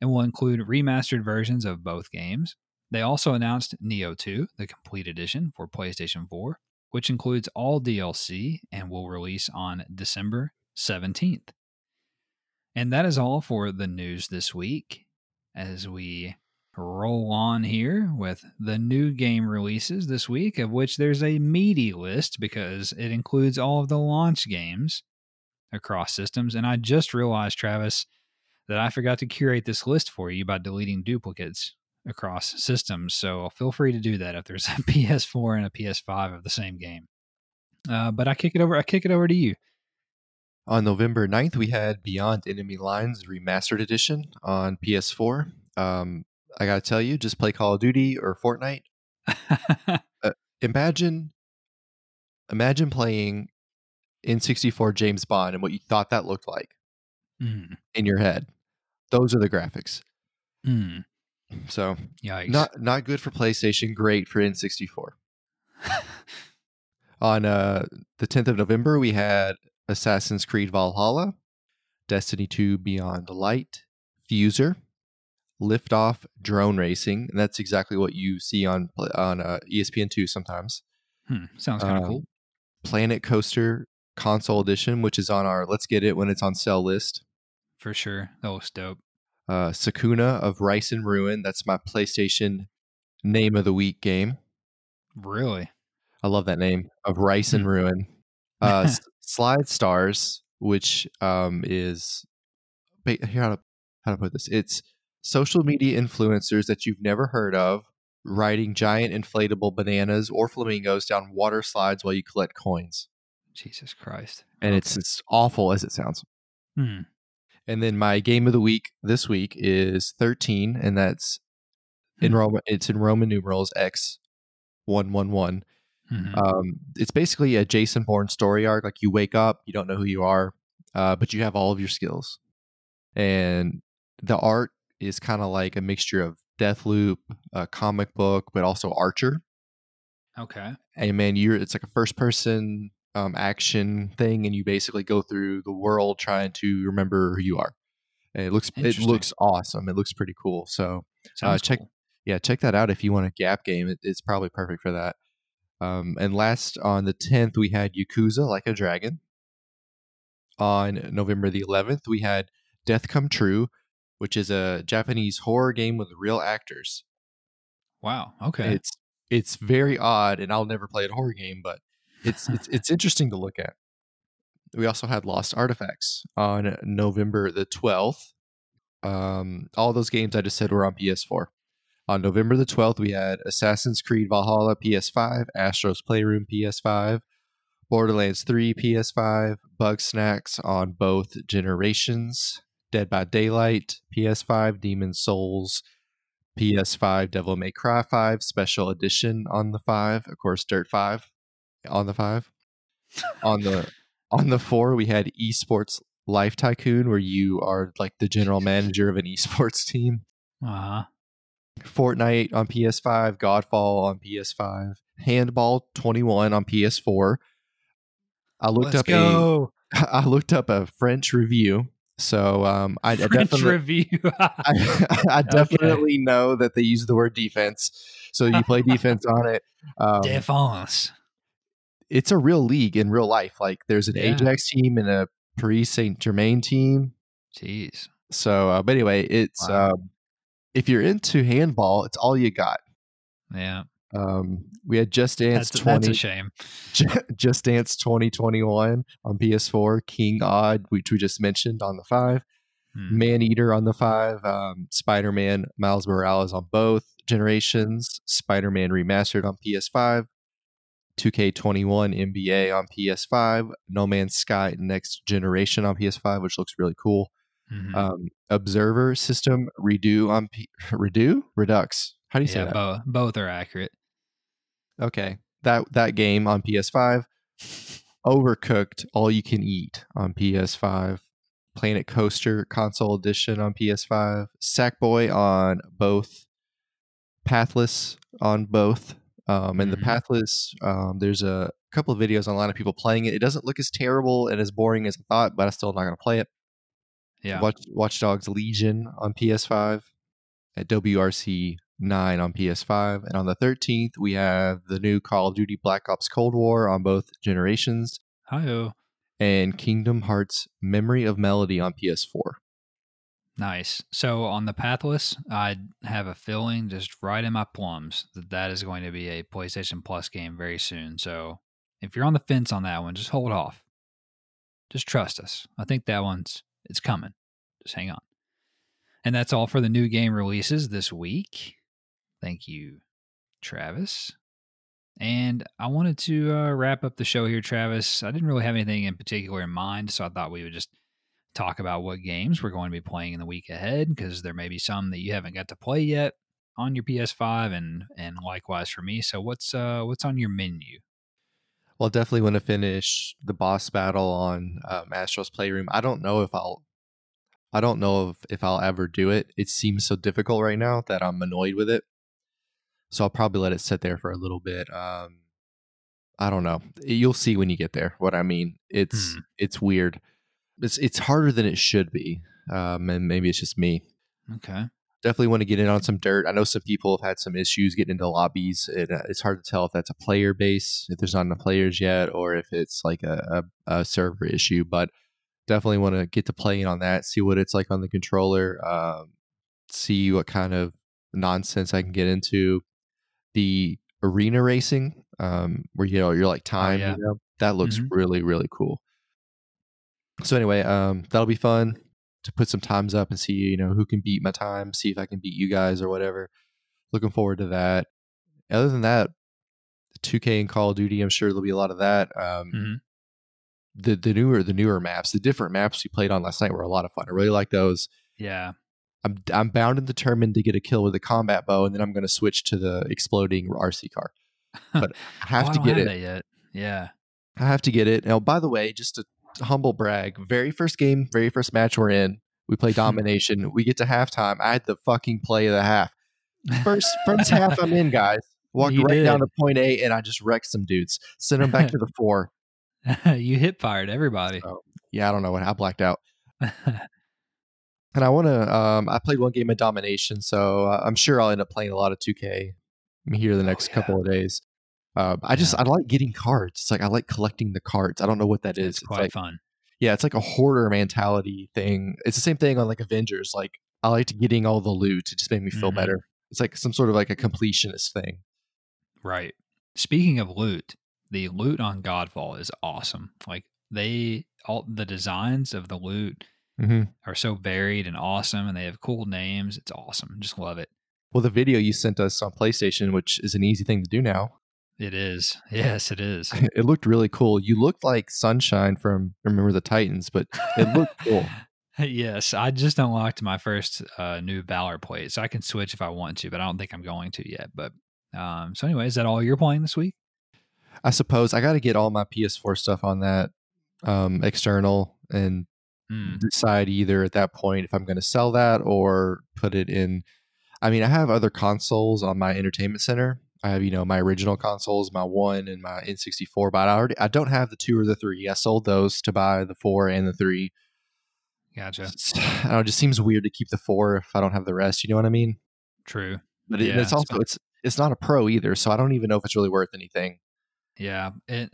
and will include remastered versions of both games. They also announced Nioh 2, the complete edition for PlayStation 4, which includes all DLC and will release on December 17th. And that is all for the news this week as we roll on here with the new game releases this week, of which there's a meaty list because it includes all of the launch games across systems. And I just realized, Travis, that I forgot to curate this list for you by deleting duplicates across systems. So feel free to do that if there's a PS4 and a PS5 of the same game. Uh, but I kick it over. I kick it over to you. On November 9th, we had Beyond Enemy Lines Remastered Edition on PS4. Um, I gotta tell you, just play Call of Duty or Fortnite. Imagine, imagine playing N64 James Bond and what you thought that looked like mm, in your head. Those are the graphics. mm, So yikes! not not good for PlayStation. Great for N64. On uh, the 10th of November, we had Assassin's Creed Valhalla, Destiny 2 Beyond Light, Fuser, Liftoff Drone Racing, and that's exactly what you see on on uh, ESPN2 sometimes. Hmm, sounds kind of Um, cool. Planet Coaster Console Edition, which is on our Let's Get It when it's on sale list. For sure. That looks dope. Uh, Sakuna of Rice and Ruin, that's my PlayStation name of the week game. Really? I love that name of Rice and Hmm. Ruin. Uh, Slide Stars, which um, is here how to how to put this. It's social media influencers that you've never heard of riding giant inflatable bananas or flamingos down water slides while you collect coins, Jesus Christ. and it's as awful as it sounds. Hmm. And then my game of the week this week is 13, and that's in Hmm. Roman. It's in Roman numerals X one one one. Mhm. Um, it's basically a Jason Bourne story arc. Like you wake up, you don't know who you are, uh, but you have all of your skills, and the art is kind of like a mixture of Deathloop, a comic book, but also Archer. okay. And man, you're it's like a first person um, action thing, and you basically go through the world trying to remember who you are. And it looks it looks awesome. It looks pretty cool. So Sounds check- cool. yeah, check that out if you want a Gap game. It, it's probably perfect for that. Um, and last on the 10th, we had Yakuza Like a Dragon. On November the 11th, we had Death Come True, which is a Japanese horror game with real actors. Wow. Okay. It's it's very odd, and I'll never play a horror game, but it's it's it's interesting to look at. We also had Lost Artifacts on November the twelfth. Um, all those games I just said were on PS4. On November the 12th, we had Assassin's Creed Valhalla PS5, Astro's Playroom PS5, Borderlands 3 PS5, Bugsnax on both generations, Dead by Daylight PS5, Demon Souls PS5, Devil May Cry 5 Special Edition on the 5, of course Dirt 5 on the 5. on the on the 4 we had Esports Life Tycoon where you are like the general manager of an esports team. Uh-huh. Fortnite on PS5, Godfall on PS5, Handball 21 on PS4. I looked Let's up go. a I looked up a French review. So um, I, I French definitely review. I, I definitely know that they use the word defense. So you play defense on it. Um, Defense. It's a real league in real life. Like there's an Yeah. Ajax team and a Paris Saint Germain team. Jeez. So, uh, but anyway, it's Wow. um, if you're into handball, it's all you got. Yeah. Um, we had Just Dance That's, 20, that's a shame. Just Dance 2021 on PS4, King Odd, which we just mentioned on the five, Hmm. Man Eater on the five, um, Spider Man Miles Morales on both generations, Spider Man Remastered on PS5, 2K21 NBA on PS5, No Man's Sky Next Generation on PS5, which looks really cool. Mhm. Um, Observer System Redo on P- Redo Redux. How do you say yeah, that? both both are accurate. Okay, that that game on PS5. Overcooked All You Can Eat on PS5. Planet Coaster Console Edition on PS5. Sackboy on both. Pathless on both. Um, and Mhm. the Pathless, um, there's a couple of videos online of people playing it. It doesn't look as terrible and as boring as I thought, but I'm still not going to play it. Yeah. Watch Watch Dogs Legion on PS5, at WRC 9 on PS5, and on the 13th we have the new Call of Duty Black Ops Cold War on both generations, Hi-oh. and Kingdom Hearts Memory of Melody on PS4. Nice. So on the Pathless, I have a feeling just right in my plums that that is going to be a PlayStation Plus game very soon. So if you're on the fence on that one, just hold off. Just trust us. I think that one's it's coming. Just hang on. And that's all for the new game releases this week. Thank you, Travis. And I wanted to uh, wrap up the show here, Travis. I didn't really have anything in particular in mind, so I thought we would just talk about what games we're going to be playing in the week ahead because there may be some that you haven't got to play yet on your PS5 and and likewise for me. So what's uh what's on your menu? Well, definitely want to finish the boss battle on um, Astro's Playroom. I don't know if I'll, I don't know if, if I'll ever do it. It seems so difficult right now that I'm annoyed with it. So I'll probably let it sit there for a little bit. Um, I don't know. You'll see when you get there. What I mean, it's Hmm. it's weird. It's it's harder than it should be. Um, and maybe it's just me. Okay. Definitely want to get in on some dirt. I know some people have had some issues getting into lobbies. It, uh, it's hard to tell if that's a player base, if there's not enough players yet, or if it's like a, a, a server issue. But definitely want to get to playing on that, see what it's like on the controller, um, see what kind of nonsense I can get into. The arena racing, um, where you know you're like time, yeah. you know, that looks Mhm. really really cool. So anyway, um, that'll be fun to put some times up and see you know who can beat my time, see if I can beat you guys or whatever. Looking forward to that. Other than that, 2K and Call of Duty, I'm sure there'll be a lot of that. Um, Mhm. The the newer the newer maps, the different maps we played on last night were a lot of fun. I really like those. Yeah. I'm I'm bound and determined to get a kill with a combat bow, and then I'm going to switch to the exploding RC car. But I have Oh, to get it. that yet. Yeah. I have to get it. Now, by the way, just a humble brag, very first game, very first match we're in, we play domination. we get to halftime. I had the fucking play of the half. First first half I'm in, guys. Walked You right down did. to point eight and I just wrecked some dudes. Sent them back to the four. you hit fired everybody. Oh. Yeah, I don't know what I blacked out. And I want to. Um, I played one game of domination, so uh, I'm sure I'll end up playing a lot of 2K here the next Oh, yeah. couple of days. Um, I just I like getting cards. It's like I like collecting the cards. I don't know what that is. it's It's quite like, fun. yeah, it's like a hoarder mentality thing. It's the same thing on like Avengers. Like I liked getting all the loot. It just made me feel Mhm. better. It's like some sort of like a completionist thing. Right. Speaking of loot, the loot on Godfall is awesome. Like they all the designs of the loot hmm are so varied and awesome and they have cool names. It's awesome. Just love it. Well, the video you sent us on PlayStation, which is an easy thing to do now, It is. Yes, it is. it looked really cool. You looked like Sunshine from Remember the Titans, but it looked cool. yes, I just unlocked my first uh, new Valor plate, so I can switch if I want to, but I don't think I'm going to yet. But um, so anyway, is that all you're playing this week? I suppose I got to get all my PS4 stuff on that um, external and Hmm. decide either at that point if I'm going to sell that or put it in. I mean, I have other consoles on my entertainment center. I have, you know, my original consoles, my one and my N64, but I already I don't have the two or the three. I sold those to buy the four and the three. Gotcha. It's- I don't know, it just seems weird to keep the four if I don't have the rest. You know what I mean? True. But it, Yeah, it's also it's it's not a pro either, so I don't even know if it's really worth anything. Yeah, it,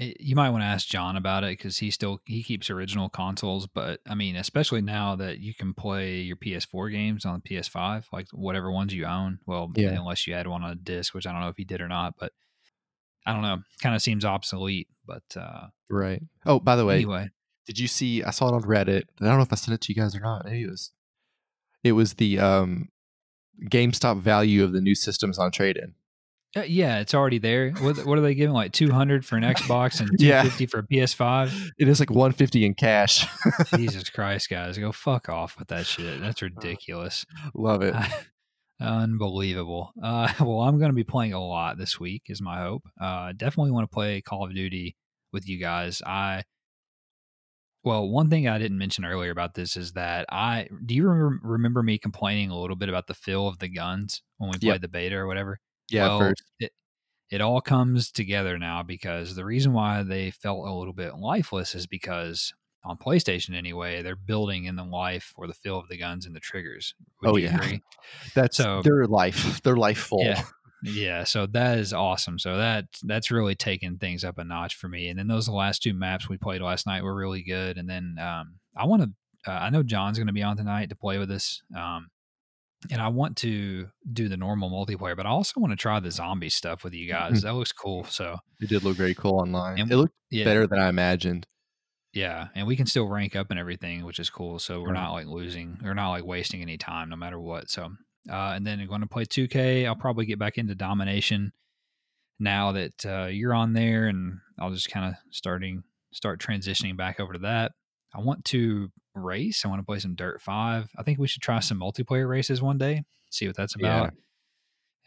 it you might want to ask John about it because he still he keeps original consoles, but I mean, especially now that you can play your PS4 games on the PS5, like whatever ones you own. Well, Yeah. unless you had one on a disc, which I don't know if he did or not, but I don't know. Kind of seems obsolete, but uh, Right. Oh, by the way, anyway, did you see? I saw it on Reddit. I don't know if I sent it to you guys or not. Maybe it was. It was the um, GameStop value of the new systems on trade-in. Uh, yeah, it's already there. What, what are they giving? Like two hundred for an Xbox and two fifty Yeah. for a PS5? It is like 150 in cash. Jesus Christ, guys, go fuck off with that shit. That's ridiculous. Love it. Unbelievable. Uh, well, I'm going to be playing a lot this week, is my hope. Uh, definitely want to play Call of Duty with you guys. I, well, one thing I didn't mention earlier about this is that I, do you remember, remember me complaining a little bit about the feel of the guns when we Yep. played the beta or whatever? Yeah, well, first. It, it all comes together now because the reason why they felt a little bit lifeless is because on PlayStation anyway, they're building in the life or the feel of the guns and the triggers. Would Oh, yeah. agree? That's so- their life. Their life full. Yeah. Yeah, so that is awesome. So that that's really taken things up a notch for me. And then those last two maps we played last night were really good. And then um, I want to. Uh, I know John's going to be on tonight to play with us. Um, and I want to do the normal multiplayer, but I also want to try the zombie stuff with you guys. That looks cool. So It did look very cool online. And- it looked yeah, better than I imagined. Yeah, and we can still rank up and everything, which is cool. So we're Right. not like losing, we're not like wasting any time, no matter what. So, uh, and then I'm going to play 2K. I'll probably get back into domination now that uh, you're on there, and I'll just kind of starting start transitioning back over to that. I want to race. I want to play some Dirt Five. I think we should try some multiplayer races one day. See what that's Yeah. about.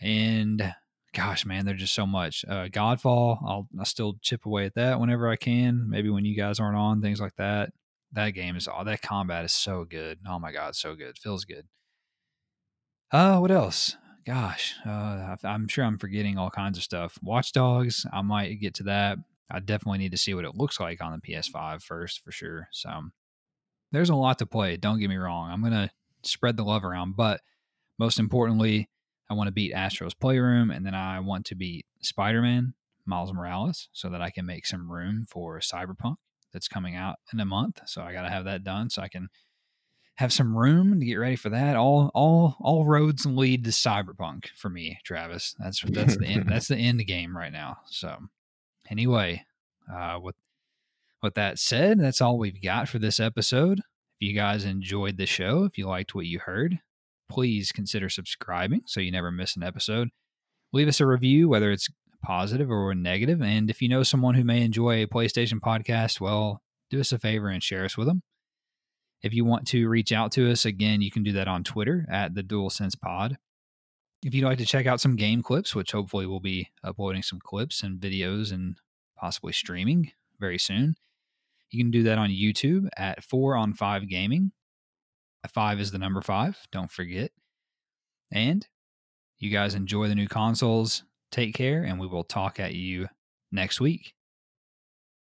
And gosh, man, there's just so much. Uh, Godfall, I'll I still chip away at that whenever I can. Maybe when you guys aren't on, things like that. That game is all that combat is so good. Oh my god, so good. Feels good. Uh, what else? Gosh, uh, I'm sure I'm forgetting all kinds of stuff. Watch Dogs, I might get to that. I definitely need to see what it looks like on the PS5 first, for sure. So there's a lot to play. Don't get me wrong. I'm gonna spread the love around, but most importantly, I want to beat Astro's Playroom, and then I want to beat Spider Man, Miles Morales, so that I can make some room for Cyberpunk that's coming out in a month. So I got to have that done so I can have some room to get ready for that. All all all roads lead to Cyberpunk for me, Travis. That's that's the end. That's the end game right now. So anyway, uh, with with that said, that's all we've got for this episode. If you guys enjoyed the show, if you liked what you heard, please consider subscribing so you never miss an episode. Leave us a review, whether it's positive or negative. And if you know someone who may enjoy a PlayStation podcast, well, do us a favor and share us with them. If you want to reach out to us, again, you can do that on Twitter at the DualSense Pod. If you'd like to check out some game clips, which hopefully we'll be uploading some clips and videos and possibly streaming very soon, you can do that on YouTube at 4 on 5 Gaming. Five is the number five. Don't forget. And you guys enjoy the new consoles. Take care, and we will talk at you next week.